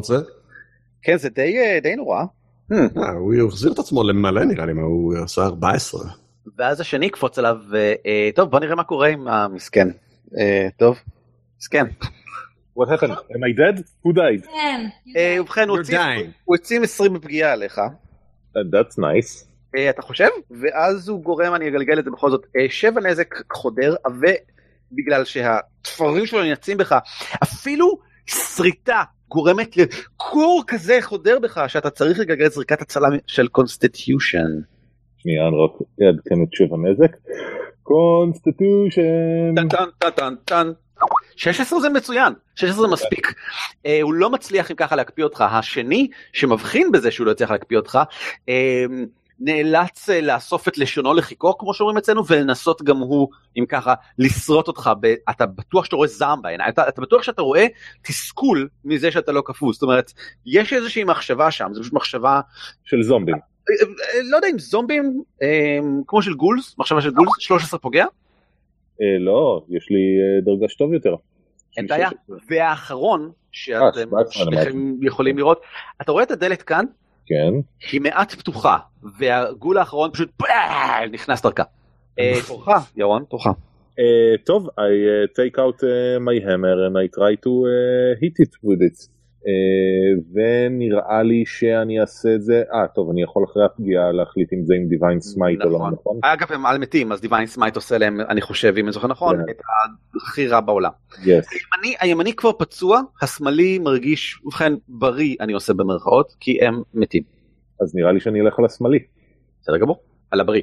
Speaker 2: כן זה די אה, די נורא. Hmm.
Speaker 1: אה, הוא החזיר את עצמו למלא נראה לי, מה, הוא עשה 14.
Speaker 2: ואז השני יקפוץ עליו, אה, אה, טוב בוא נראה מה קורה עם המסכן. טוב, מסכן.
Speaker 4: What happened? Am I dead? Who died?
Speaker 3: כן.
Speaker 2: ובכן הוא הוציא-
Speaker 1: dying.
Speaker 2: הוא הוציא 20 בפגיעה עליך.
Speaker 4: That's nice.
Speaker 2: אתה חושב? ואז הוא גורם, אני אגלגל את זה בכל זאת, שבע נזק חודר, ובגלל שהטפרים שלו נעצים בך, אפילו שריטה גורמת לקור כזה חודר בך, שאתה צריך לגלגל את זריקת הצלה של constitution.
Speaker 4: שנייה, אני רק אעדכן את שבע נזק. constitution.
Speaker 2: טן טן טן טן טן. 16 זה מצוין, 16 זה מספיק. אה, הוא לא מצליח אם ככה להקפיא אותך. השני שמבחין בזה שהוא לא יצליח להקפיא אותך, אה, נאלץ אה, לאסוף את לשונו לחיכו כמו שאומרים אצלנו ולנסות גם הוא אם ככה לשרוט אותך ב... אתה בטוח שאתה רואה זעם בעיניים אתה, אתה בטוח שאתה רואה תסכול מזה שאתה לא קפוא זאת אומרת יש איזושהי מחשבה שם זו פשוט מחשבה
Speaker 4: של זומבים.
Speaker 2: אה, אה, לא יודע אם זומבים אה, כמו של גולס מחשבה של גולס 13 פוגע
Speaker 4: אה, לא, יש לי דרגה שטוב יותר.
Speaker 2: אין בעיה.
Speaker 4: 16.
Speaker 2: והאחרון שאתם
Speaker 4: 17
Speaker 2: שניכם יכולים לראות אתה רואה את הדלת כאן
Speaker 4: כן.
Speaker 2: היא מעט פתוחה והגול האחרון פשוט נכנס דרכה. אה, תורך ירון תורך.
Speaker 4: Uh, טוב, I uh, take out uh, my hammer and I try to uh, hit it with it. Uh, ונראה לי שאני אעשה את זה, אה טוב אני יכול אחרי הפגיעה להחליט אם זה עם divine smite או לא
Speaker 2: נכון.
Speaker 4: נכון?
Speaker 2: אגב הם על מתים אז divine smite עושה להם אני חושב אם אני זוכר נכון
Speaker 4: כן.
Speaker 2: את הכי רע בעולם. הימני כבר פצוע השמאלי מרגיש ובכן בריא אני עושה במרכאות כי הם מתים.
Speaker 4: אז נראה לי שאני אלך על השמאלי,
Speaker 2: בסדר גמור? על הבריא.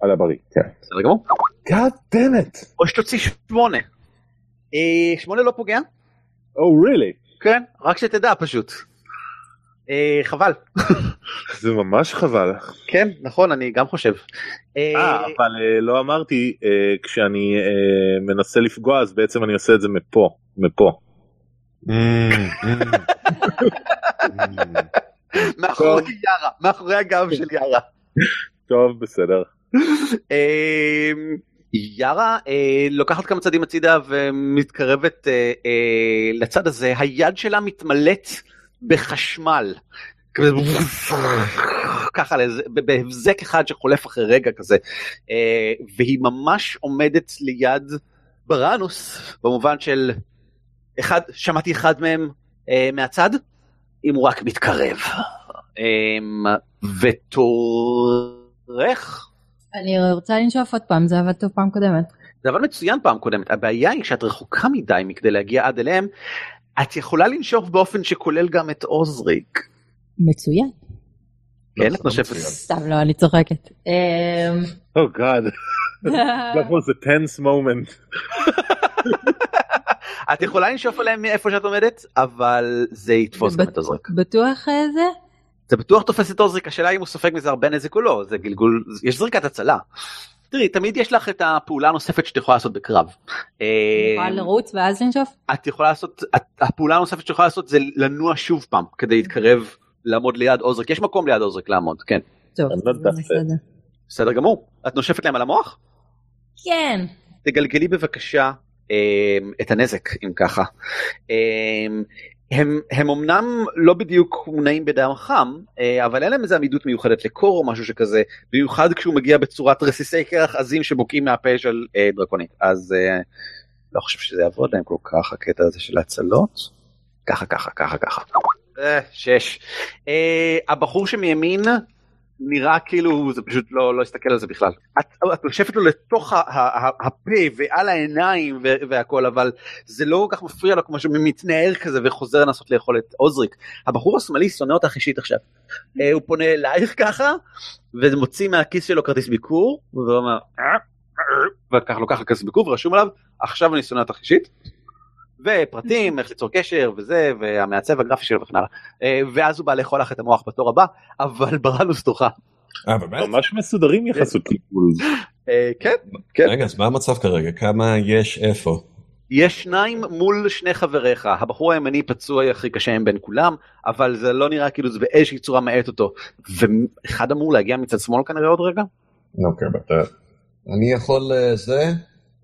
Speaker 4: על הבריא, כן.
Speaker 2: בסדר גמור?
Speaker 4: God damn it!
Speaker 2: או שתוציא שמונה. אה, שמונה לא פוגע?
Speaker 4: Oh really?
Speaker 2: כן, רק שתדע פשוט. אה, חבל.
Speaker 4: זה ממש חבל.
Speaker 2: כן, נכון, אני גם חושב. אה,
Speaker 4: אה, אבל אה, לא אמרתי, אה, כשאני אה, מנסה לפגוע אז בעצם אני עושה את זה מפה, מפה.
Speaker 2: מאחורי יארה, מאחורי הגב של יארה.
Speaker 4: טוב, בסדר.
Speaker 2: יארה אה, לוקחת כמה צעדים הצידה ומתקרבת אה, אה, לצד הזה, היד שלה מתמלאת בחשמל. ככה בהבזק אחד שחולף אחרי רגע כזה. אה, והיא ממש עומדת ליד בראנוס במובן של אחד שמעתי אחד מהם אה, מהצד אם הוא רק מתקרב. אה, ותורך
Speaker 3: אני רוצה לנשוף עוד פעם, זה עבד טוב פעם קודמת.
Speaker 2: זה אבל מצוין פעם קודמת הבעיה היא שאת רחוקה מדי מכדי להגיע עד אליהם את יכולה לנשוך באופן שכולל גם את עוזריק.
Speaker 3: מצוין.
Speaker 2: כן
Speaker 1: לא,
Speaker 2: את נושפת.
Speaker 3: סתם לא, אני צוחקת. אמ,
Speaker 4: Oh God, that was a tense moment.
Speaker 2: את יכולה לנשוף עליהם מאיפה שאת עומדת, אבל זה יתפוס גם את עוזריק.
Speaker 3: בטוח אה, זה?
Speaker 2: זה בטוח תופס את עוזריק, השאלה אם הוא סופג מזה הרבה נזק או לא, זה גלגול, יש זריקת הצלה. תראי, תמיד יש לך את הפעולה הנוספת שאת יכולה לעשות בקרב.
Speaker 3: יכולה
Speaker 2: אה,
Speaker 3: לרוץ ואז לנשוף?
Speaker 2: את יכולה לעשות, את- הפעולה הנוספת שאת יכולה לעשות זה לנוע שוב פעם כדי להתקרב, לעמוד ליד עוזריק, יש מקום ליד עוזריק לעמוד, כן.
Speaker 3: טוב,
Speaker 4: לא.
Speaker 3: בסדר.
Speaker 2: בסדר גמור. את נושפת להם על המוח?
Speaker 3: כן.
Speaker 2: תגלגלי בבקשה אה, את הנזק אם ככה. הם הם אמנם לא בדיוק מונעים בדם חם אה, אבל אין להם איזה עמידות מיוחדת לקור או משהו שכזה במיוחד כשהוא מגיע בצורת רסיסי קרח עזים שבוקעים מהפה של אה, דרקונית אז אה, לא חושב שזה יעבוד להם כל כך הקטע הזה של ההצלות. ככה ככה ככה ככה. אה, שש. אה, הבחור שמימין נראה כאילו זה פשוט לא לא הסתכל על זה בכלל. את, את נושפת לו לתוך ה- ה- ה- הפה ועל העיניים ו- והכל אבל זה לא כל כך מפריע לו כמו שהוא מתנער כזה וחוזר לנסות לאכול את עוזריק. הבחור השמאלי שונא אותך אישית עכשיו. אה, הוא פונה אלייך ככה ומוציא מהכיס שלו כרטיס ביקור ואומר "אה, אה", וככה לוקח כרטיס ביקור ורשום עליו עכשיו אני שונא אותך אישית. ופרטים איך ליצור קשר וזה והמעצב הגרפי שלו וכן הלאה אה, ואז הוא בא לאכול לך את המוח בתור הבא אבל בראנוס תוכה.
Speaker 1: אה באמת?
Speaker 4: ממש מסודרים יחסות.
Speaker 2: אה, כן כן.
Speaker 1: רגע, אז מה המצב כרגע? כמה יש איפה?
Speaker 2: יש שניים מול שני חבריך הבחור הימני פצוע הכי קשה בין כולם אבל זה לא נראה כאילו זה באיזושהי צורה מאט אותו ואחד אמור להגיע מצד שמאל כנראה עוד רגע.
Speaker 1: אוקיי, בטח. אני יכול זה,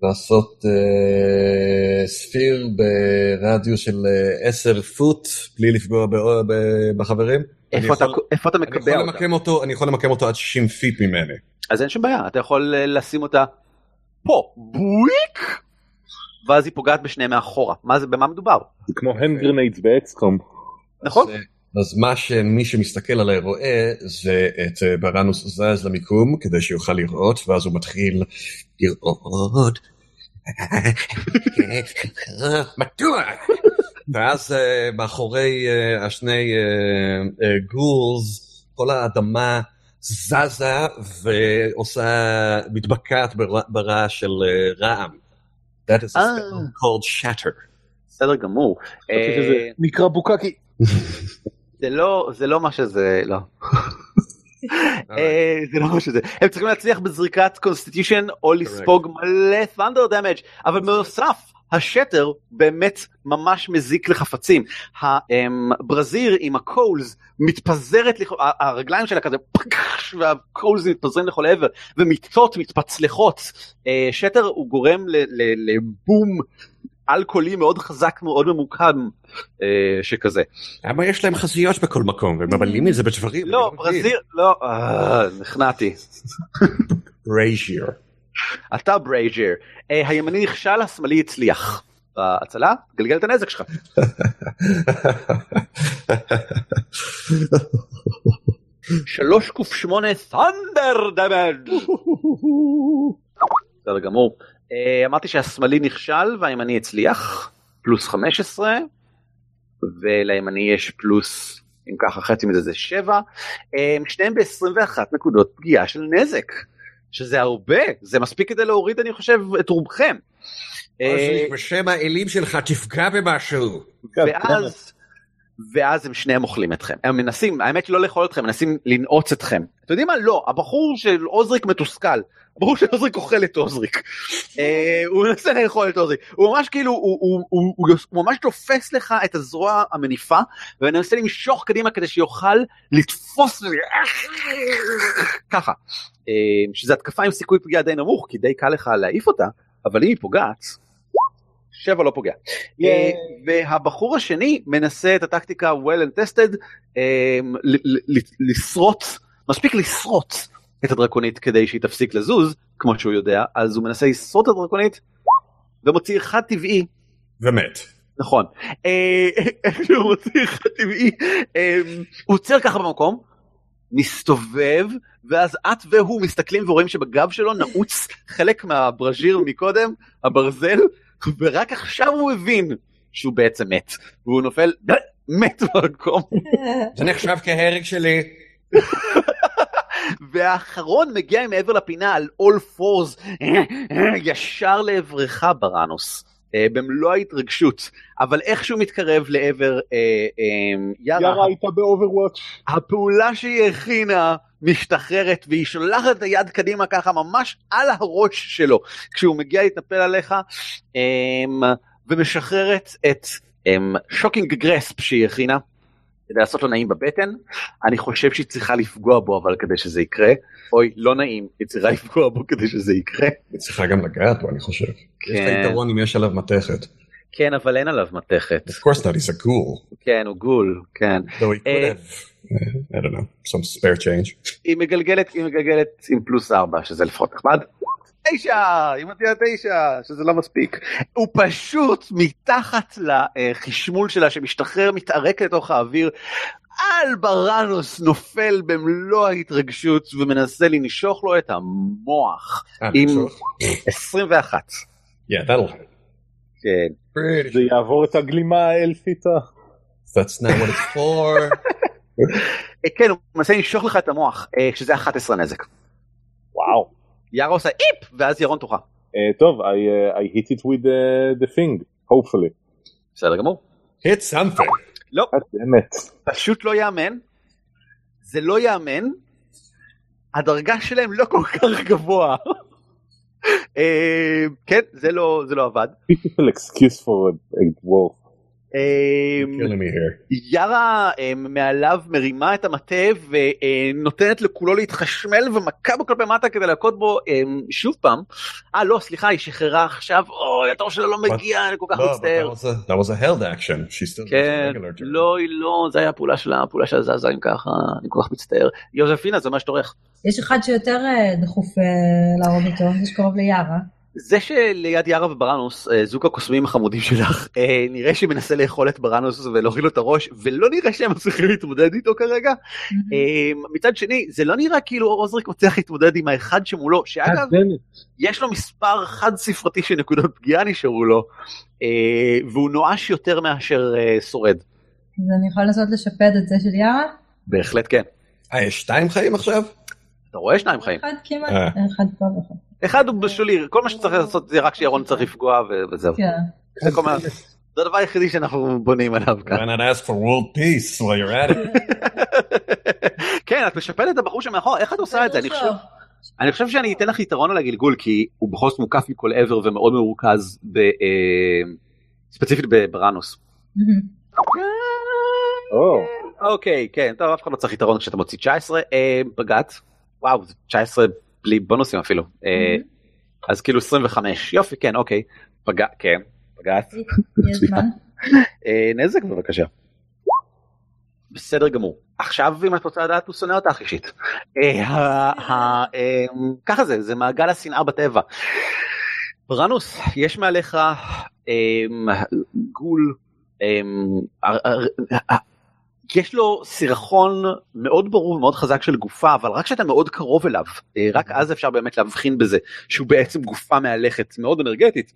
Speaker 1: לעשות אה, ספיר ברדיוס של אה, 10 פוט בלי לפגוע ב- ב- בחברים. אני
Speaker 2: איפה אתה
Speaker 1: יכול-
Speaker 2: איפה אתה
Speaker 1: אני
Speaker 2: מקבע
Speaker 1: יכול
Speaker 2: אותה?
Speaker 1: אותו, אני יכול למקם אותו עד 60 feet ממני.
Speaker 2: אז אין שום בעיה אתה יכול אה, לשים אותה פה בויק ואז היא פוגעת בשניהם מאחורה מה זה במה מדובר
Speaker 4: זה כמו hand grenades ב XCOM.
Speaker 2: נכון?
Speaker 1: אז, אה, אז מה שמי שמסתכל עליי רואה זה את אה, בראנוס זז למיקום כדי שיוכל לראות ואז הוא מתחיל לראות. מדוע? ואז אה, מאחורי אה, השני אה, אה, ghouls כל האדמה זזה ועושה מתבקעת בר- ברעש של רעם. That is a spell called shatter.
Speaker 2: בסדר גמור.
Speaker 4: נקרא בוקקי.
Speaker 2: זה לא זה לא מה שזה לא. אה, זה לא מה שזה הם צריכים להצליח בזריקת constitution או לספוג מלא thunder damage אבל בנוסף ה shatter באמת ממש מזיק לחפצים. הברזיר עם הקולס מתפזרת הרגליים שלה כזה פקש, והקולס מתפזרים לכל עבר ומיטות מתפצלחות. אה, שטר הוא גורם ל- ל- לבום אלכוהולי מאוד חזק מאוד ממוקד אה, שכזה.
Speaker 1: למה יש להם חזיות בכל מקום? ומבלים את זה בדברים?
Speaker 2: לא ברזיל לא אה, נכנעתי.
Speaker 1: ברייז'יר.
Speaker 2: אתה brazier אה, הימני נכשל השמאלי הצליח. בהצלה גלגל את הנזק שלך. שלוש קוף שמונה thunder damage בסדר גמור אמרתי שהשמאלי נכשל והימני הצליח פלוס 15 ולימני יש פלוס אם ככה חצי מזה זה 7 שניהם ב-21 נקודות פגיעה של נזק שזה הרבה זה מספיק כדי להוריד אני חושב את רובכם. אה,
Speaker 1: בשם האלים שלך תפגע במשהו.
Speaker 2: ואז ואז הם שניהם אוכלים אתכם. הם מנסים האמת שלא לאכול אתכם מנסים לנעוץ אתכם. אתם יודעים מה? לא הבחור של עוזריק מתוסכל. הבחור של עוזריק אוכל את עוזריק. אה, הוא מנסה לאכול את עוזריק. הוא ממש כאילו הוא, ממש תופס לך את הזרוע המניפה ומנסה למשוך קדימה כדי שיוכל לתפוס ככה. אה, שזה התקפה עם סיכוי פגיעה די נמוך כי די קל לך להעיף אותה אבל אם היא פוגעת שבע לא פוגע. אה, והבחור השני מנסה את הטקטיקה well and tested אה, ל- ל- ל- לשרוט מספיק לשרוט את הדרקונית כדי שהיא תפסיק לזוז כמו שהוא יודע אז הוא מנסה לשרוט את הדרקונית ומוציא אחד טבעי
Speaker 1: ומת.
Speaker 2: נכון אה, איך שהוא מוציא אחד טבעי אה, הוא עוצר ככה במקום מסתובב ואז את והוא מסתכלים ורואים שבגב שלו נעוץ חלק מהברז'יר מקודם הברזל ורק עכשיו הוא הבין שהוא בעצם מת והוא נופל מת במקום
Speaker 1: זה נחשב כהרג שלי.
Speaker 2: והאחרון מגיע מעבר לפינה על all fours ישר לעברך בראנוס אה, במלוא ההתרגשות, אבל איך שהוא מתקרב לעבר אה, אה, יארה,
Speaker 4: יארה הייתה ב overwatch.
Speaker 2: הפעולה שהיא הכינה משתחררת והיא שולחת את היד קדימה ככה ממש על הראש שלו. כשהוא מגיע להתנפל עליך אמ, ומשחררת את shocking grasp שהיא הכינה כדי לעשות לו נעים בבטן. אני חושב שהיא צריכה לפגוע בו אבל כדי שזה יקרה. אוי לא נעים היא צריכה לפגוע בו כדי שזה יקרה.
Speaker 1: היא צריכה גם לגעת בו אני חושב. יש לה יתרון אם יש עליו מתכת.
Speaker 2: כן אבל אין עליו מתכת
Speaker 1: Of course not, he's a ghoul.
Speaker 2: כן הוא גול כן
Speaker 1: Though he could
Speaker 2: אה,
Speaker 1: have, I don't know, some spare change.
Speaker 2: היא מגלגלת היא מגלגלת עם פלוס 4 שזה לפחות נחמד. תשע היא מציעה תשע שזה לא מספיק הוא פשוט מתחת לחשמול שלה שמשתחרר מתערק לתוך האוויר על בראנוס נופל במלוא ההתרגשות ומנסה לנשוך לו את המוח
Speaker 1: אה,
Speaker 2: עם
Speaker 1: נמשוך?
Speaker 2: 21
Speaker 1: Yeah, that'll hit.
Speaker 2: כן
Speaker 4: זה יעבור את הגלימה האלפית.
Speaker 1: That's not what it's for.
Speaker 2: אה, כן הוא מנסה לנשוך לך את המוח אה, שזה 11 נזק
Speaker 4: וואו.
Speaker 2: יארה עושה איפ ואז ירון תורך
Speaker 4: אה, טוב, I, hit it with the, the thing, hopefully.
Speaker 2: בסדר גמור.
Speaker 1: Hit something.
Speaker 2: לא
Speaker 4: באמת.
Speaker 2: פשוט לא יאמן. זה לא יאמן. הדרגה שלהם לא כל כך גבוה. אה, כן זה לא זה לא עבד.
Speaker 4: Beautiful excuse for a, a dwarf.
Speaker 2: יארה אה, מעליו מרימה את המטה ונותנת לכולו להתחשמל ומכה בו כלפי מטה כדי להכות בו אה, שוב פעם. אה לא סליחה היא שחררה עכשיו אוי התור שלה לא מגיע אני כל כך
Speaker 1: but
Speaker 2: מצטער.
Speaker 1: that was a that was a held action. She still does
Speaker 2: כן. לא, היא לא, זה היה הפעולה שלה, הפעולה שלה זזה עם ככה, אני כל כך מצטער. יוזפינה, זה מה שתורך.
Speaker 3: יש אחד שיותר אה, דחוף אה, להרוג אותו, זה שקרוב ליערה.
Speaker 2: זה שליד יארה ובראנוס, אה, זוג הקוסמים החמודים שלך, אה, נראה שמנסה לאכול את בראנוס ולהוריד לו את הראש, ולא נראה שהם מצליחים להתמודד איתו כרגע. אה, מצד שני, זה לא נראה כאילו עוזריק מצליח להתמודד עם האחד שמולו, שאגב, יש לו מספר חד ספרתי של נקודות פגיעה נשארו לו, אה, והוא נואש יותר מאשר שורד.
Speaker 3: אז אני יכולה לנסות לשפד את זה של יערה?
Speaker 2: בהחלט כן.
Speaker 1: אה, יש שתיים חיים עכשיו?
Speaker 2: אתה רואה שניים חיים.
Speaker 3: אחד כמעט,
Speaker 1: אה.
Speaker 3: אחד פה ואחד.
Speaker 2: אחד הוא בשולי, כל מה שצריך לעשות זה רק שירון צריך לפגוע וזהו.
Speaker 3: כן.
Speaker 2: זה הדבר היחידי שאנחנו בונים עליו כאן.
Speaker 1: Why not ask for world peace while you're at it?
Speaker 2: כן, את משפלת את הבחור שמאחור, איך את עושה את זה? אני חושב... אני חושב שאני אתן לך יתרון על הגלגול כי הוא בכל זאת מוקף מכל עבר ומאוד מרוכז ב, אה, ספציפית בבראנוס.
Speaker 4: או,
Speaker 2: אוקיי כן טוב אף אחד לא צריך יתרון כשאתה מוציא 19 אה, בגת וואו זה 19 בלי בונוסים אפילו אה, אז כאילו 25 יופי כן אוקיי פגע כן פגעת. אה, נזק בבקשה. בסדר גמור. עכשיו אם את רוצה לדעת הוא שונא אותך אישית. אה, אה, ככה זה זה מעגל השנאה בטבע. ברנוס יש מעליך אה, גול. יש לו סירחון מאוד ברור ומאוד חזק של גופה אבל רק כשאתה מאוד קרוב אליו אה, רק אז אפשר באמת להבחין בזה שהוא בעצם גופה מהלכת מאוד אנרגטית.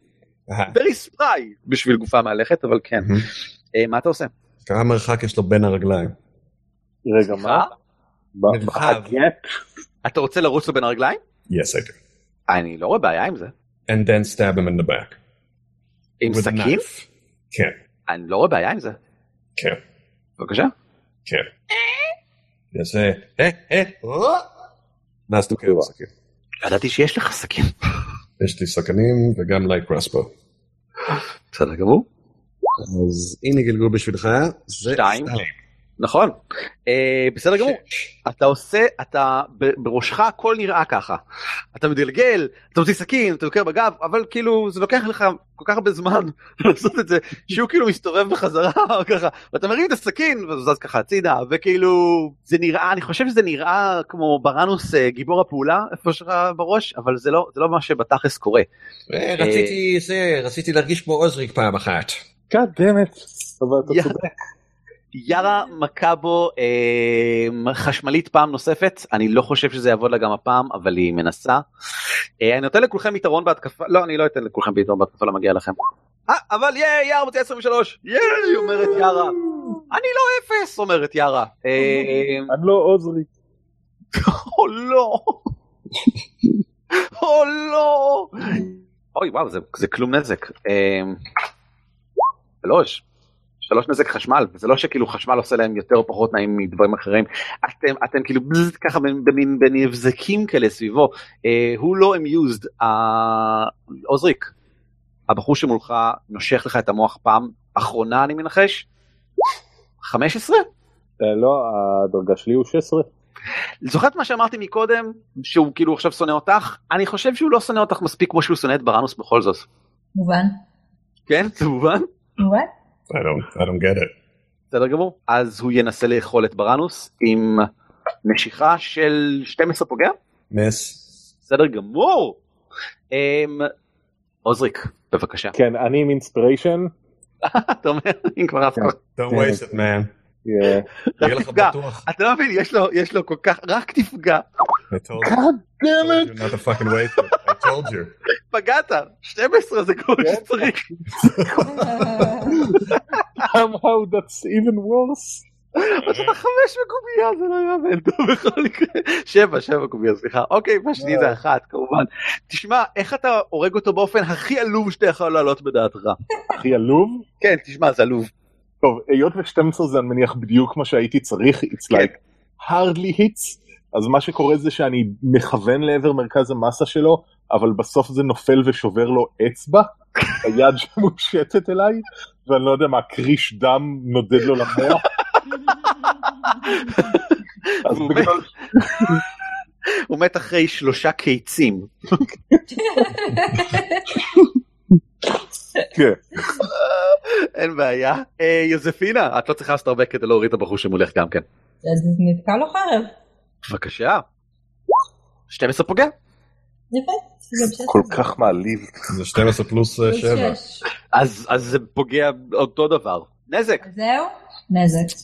Speaker 2: very spry בשביל גופה מהלכת אבל כן. אה, מה אתה עושה?
Speaker 1: כמה מרחק יש לו בין הרגליים?
Speaker 4: רגע, מה?
Speaker 2: אתה רוצה לרוץ לו בין הרגליים?
Speaker 1: Yes, I do.
Speaker 2: אני לא רואה בעיה עם זה.
Speaker 1: And then stab him in the back.
Speaker 2: עם
Speaker 1: With a
Speaker 2: סכין?
Speaker 1: knife. כן,
Speaker 2: אני לא רואה בעיה עם זה.
Speaker 1: כן,
Speaker 2: בבקשה.
Speaker 1: כן. יעשה, אה, אה, אה. ואז תוקע לו סכין.
Speaker 2: ידעתי שיש לך סכין.
Speaker 1: יש לי סכינים וגם light crossbow.
Speaker 2: בסדר גמור.
Speaker 1: אז הנה גלגול בשבילך.
Speaker 2: שתיים. נכון. אה, בסדר גמור.
Speaker 1: שש.
Speaker 2: אתה עושה, אתה בראשך הכל נראה ככה. אתה מגלגל, אתה מוציא סכין, אתה דוקר בגב, אבל כאילו זה לוקח לך כל כך הרבה זמן לעשות את זה, שהוא כאילו מסתובב בחזרה ככה, ואתה מרים את הסכין וזה זז ככה הצידה, וכאילו זה נראה, אני חושב שזה נראה כמו בראנוס אה, גיבור הפעולה איפה שלך בראש, אבל זה לא, זה לא מה שבתכלס קורה.
Speaker 1: אה, רציתי זה, רציתי להרגיש כמו עוזריק פעם אחת.
Speaker 4: God damn it. אבל אתה. צודק.
Speaker 2: יארה מכה בו אה, חשמלית פעם נוספת אני לא חושב שזה יעבוד לה גם הפעם אבל היא מנסה. אה, אני נותן לכולכם יתרון בהתקפה לא אני לא אתן לכולכם יתרון בהתקפה לא מגיע לכם. אה, אבל ייי יארה מוציא 23 ייי אומרת יארה. אני לא אפס אומרת יארה. אה,
Speaker 4: אני לא עוזרי.
Speaker 2: או לא. או לא. אוי וואו זה, זה כלום נזק. אמ, שלוש. שלוש נזק חשמל וזה לא שכאילו חשמל עושה להם יותר או פחות נעים מדברים אחרים. אתם אתם כאילו בז, ככה במין בין הבזקים כאלה סביבו. אה, הוא לא amused אה, עוזריק הבחור שמולך נושך לך את המוח פעם אחרונה אני מנחש? 15
Speaker 4: אה, לא, הדרגה שלי הוא 16.
Speaker 2: זוכרת מה שאמרתי מקודם שהוא כאילו עכשיו שונא אותך? אני חושב שהוא לא שונא אותך מספיק כמו שהוא שונא את בראנוס בכל זאת.
Speaker 3: מובן.
Speaker 2: כן זה מובן?
Speaker 3: מובן?
Speaker 1: I don't, I don't get it.
Speaker 2: בסדר גמור אז הוא ינסה לאכול את בראנוס עם נשיכה של 12 פוגע
Speaker 1: מיס.
Speaker 2: בסדר גמור. אמ, עוזריק בבקשה
Speaker 4: כן, אני עם אינספיריישן.
Speaker 2: אתה אומר אם כבר אף אחד
Speaker 1: Don't waste it man.
Speaker 2: תפגע. אתה לא מבין יש לו יש לו כל כך רק תפגע
Speaker 1: I told you.
Speaker 4: God damn
Speaker 1: told
Speaker 4: it!
Speaker 2: פגעת 12 זה כל
Speaker 4: כן.
Speaker 2: שצריך
Speaker 4: somehow that's even worse.
Speaker 2: מצאת חמש בקובייה זה לא יאמן טוב בכל מקרה שבע שבע קובייה סליחה אוקיי והשני זה אחת כמובן תשמע איך אתה הורג אותו באופן הכי עלוב שאתה יכול לעלות בדעתך
Speaker 4: הכי עלוב.
Speaker 2: כן תשמע זה עלוב
Speaker 4: טוב, היות ו-12 זה אני מניח בדיוק מה שהייתי צריך, it's
Speaker 2: כן.
Speaker 4: like hardly hits, אז מה שקורה זה שאני מכוון לעבר מרכז המסה שלו, אבל בסוף זה נופל ושובר לו אצבע, היד שמושטת אליי, ואני לא יודע מה, קריש דם נודד לו למוח. אז בגדול,
Speaker 2: הוא מת אחרי שלושה קיצים
Speaker 4: כן.
Speaker 2: אין בעיה אה, יוזפינה את לא צריכה לעשות הרבה כדי להוריד את הבחור שמולך גם כן
Speaker 3: אז נתקע לו חרב.
Speaker 2: בבקשה 12 פוגע
Speaker 3: יפה.
Speaker 4: כל כך מעליב.
Speaker 1: זה 12 פלוס אה,
Speaker 3: פלוס
Speaker 1: 7.
Speaker 3: שש.
Speaker 2: אז אז זה פוגע אותו דבר נזק
Speaker 3: זהו? נזק.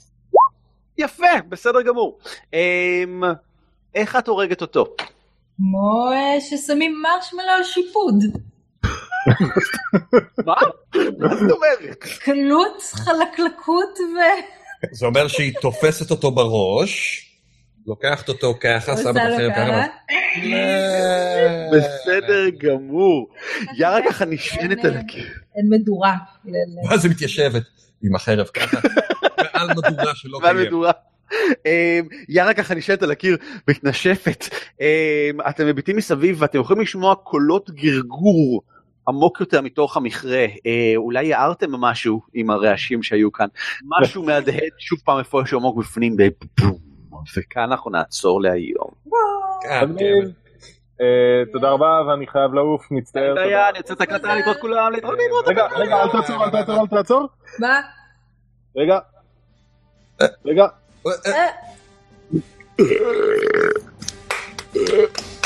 Speaker 2: יפה בסדר גמור אמ, איך את הורגת אותו
Speaker 3: כמו אה, ששמים מרשמלו על שיפוד.
Speaker 2: מה? מה זאת אומרת?
Speaker 3: קלות, חלקלקות ו...
Speaker 1: זה אומר שהיא תופסת אותו בראש, לוקחת אותו ככה, שמה את
Speaker 3: עושה לו
Speaker 1: החרב ככה.
Speaker 2: בסדר גמור. יארה ככה נשענת על הקיר.
Speaker 3: אין מדורה.
Speaker 1: ואז היא מתיישבת עם החרב ככה, מעל מדורה שלא קיימת.
Speaker 2: אמ, יארה ככה נשענת על הקיר מתנשפת אמ, אתם מביטים מסביב ואתם יכולים לשמוע קולות גרגור עמוק יותר מתוך המכרה אה, אולי הערתם משהו עם הרעשים שהיו כאן משהו מהדהד שוב פעם איפשהו עמוק בפנים. וכאן אנחנו נעצור להיום.
Speaker 4: אה,
Speaker 1: כן.
Speaker 4: אה, תודה רבה ואני חייב לעוף מצטער.
Speaker 2: אני רוצה את הקלטה לקרוא כולם להתראות.
Speaker 4: רגע רגע אל תעצור אל תעצור אל תעצור.
Speaker 3: מה?
Speaker 4: רגע.
Speaker 1: אה.
Speaker 3: רגע. Yeah.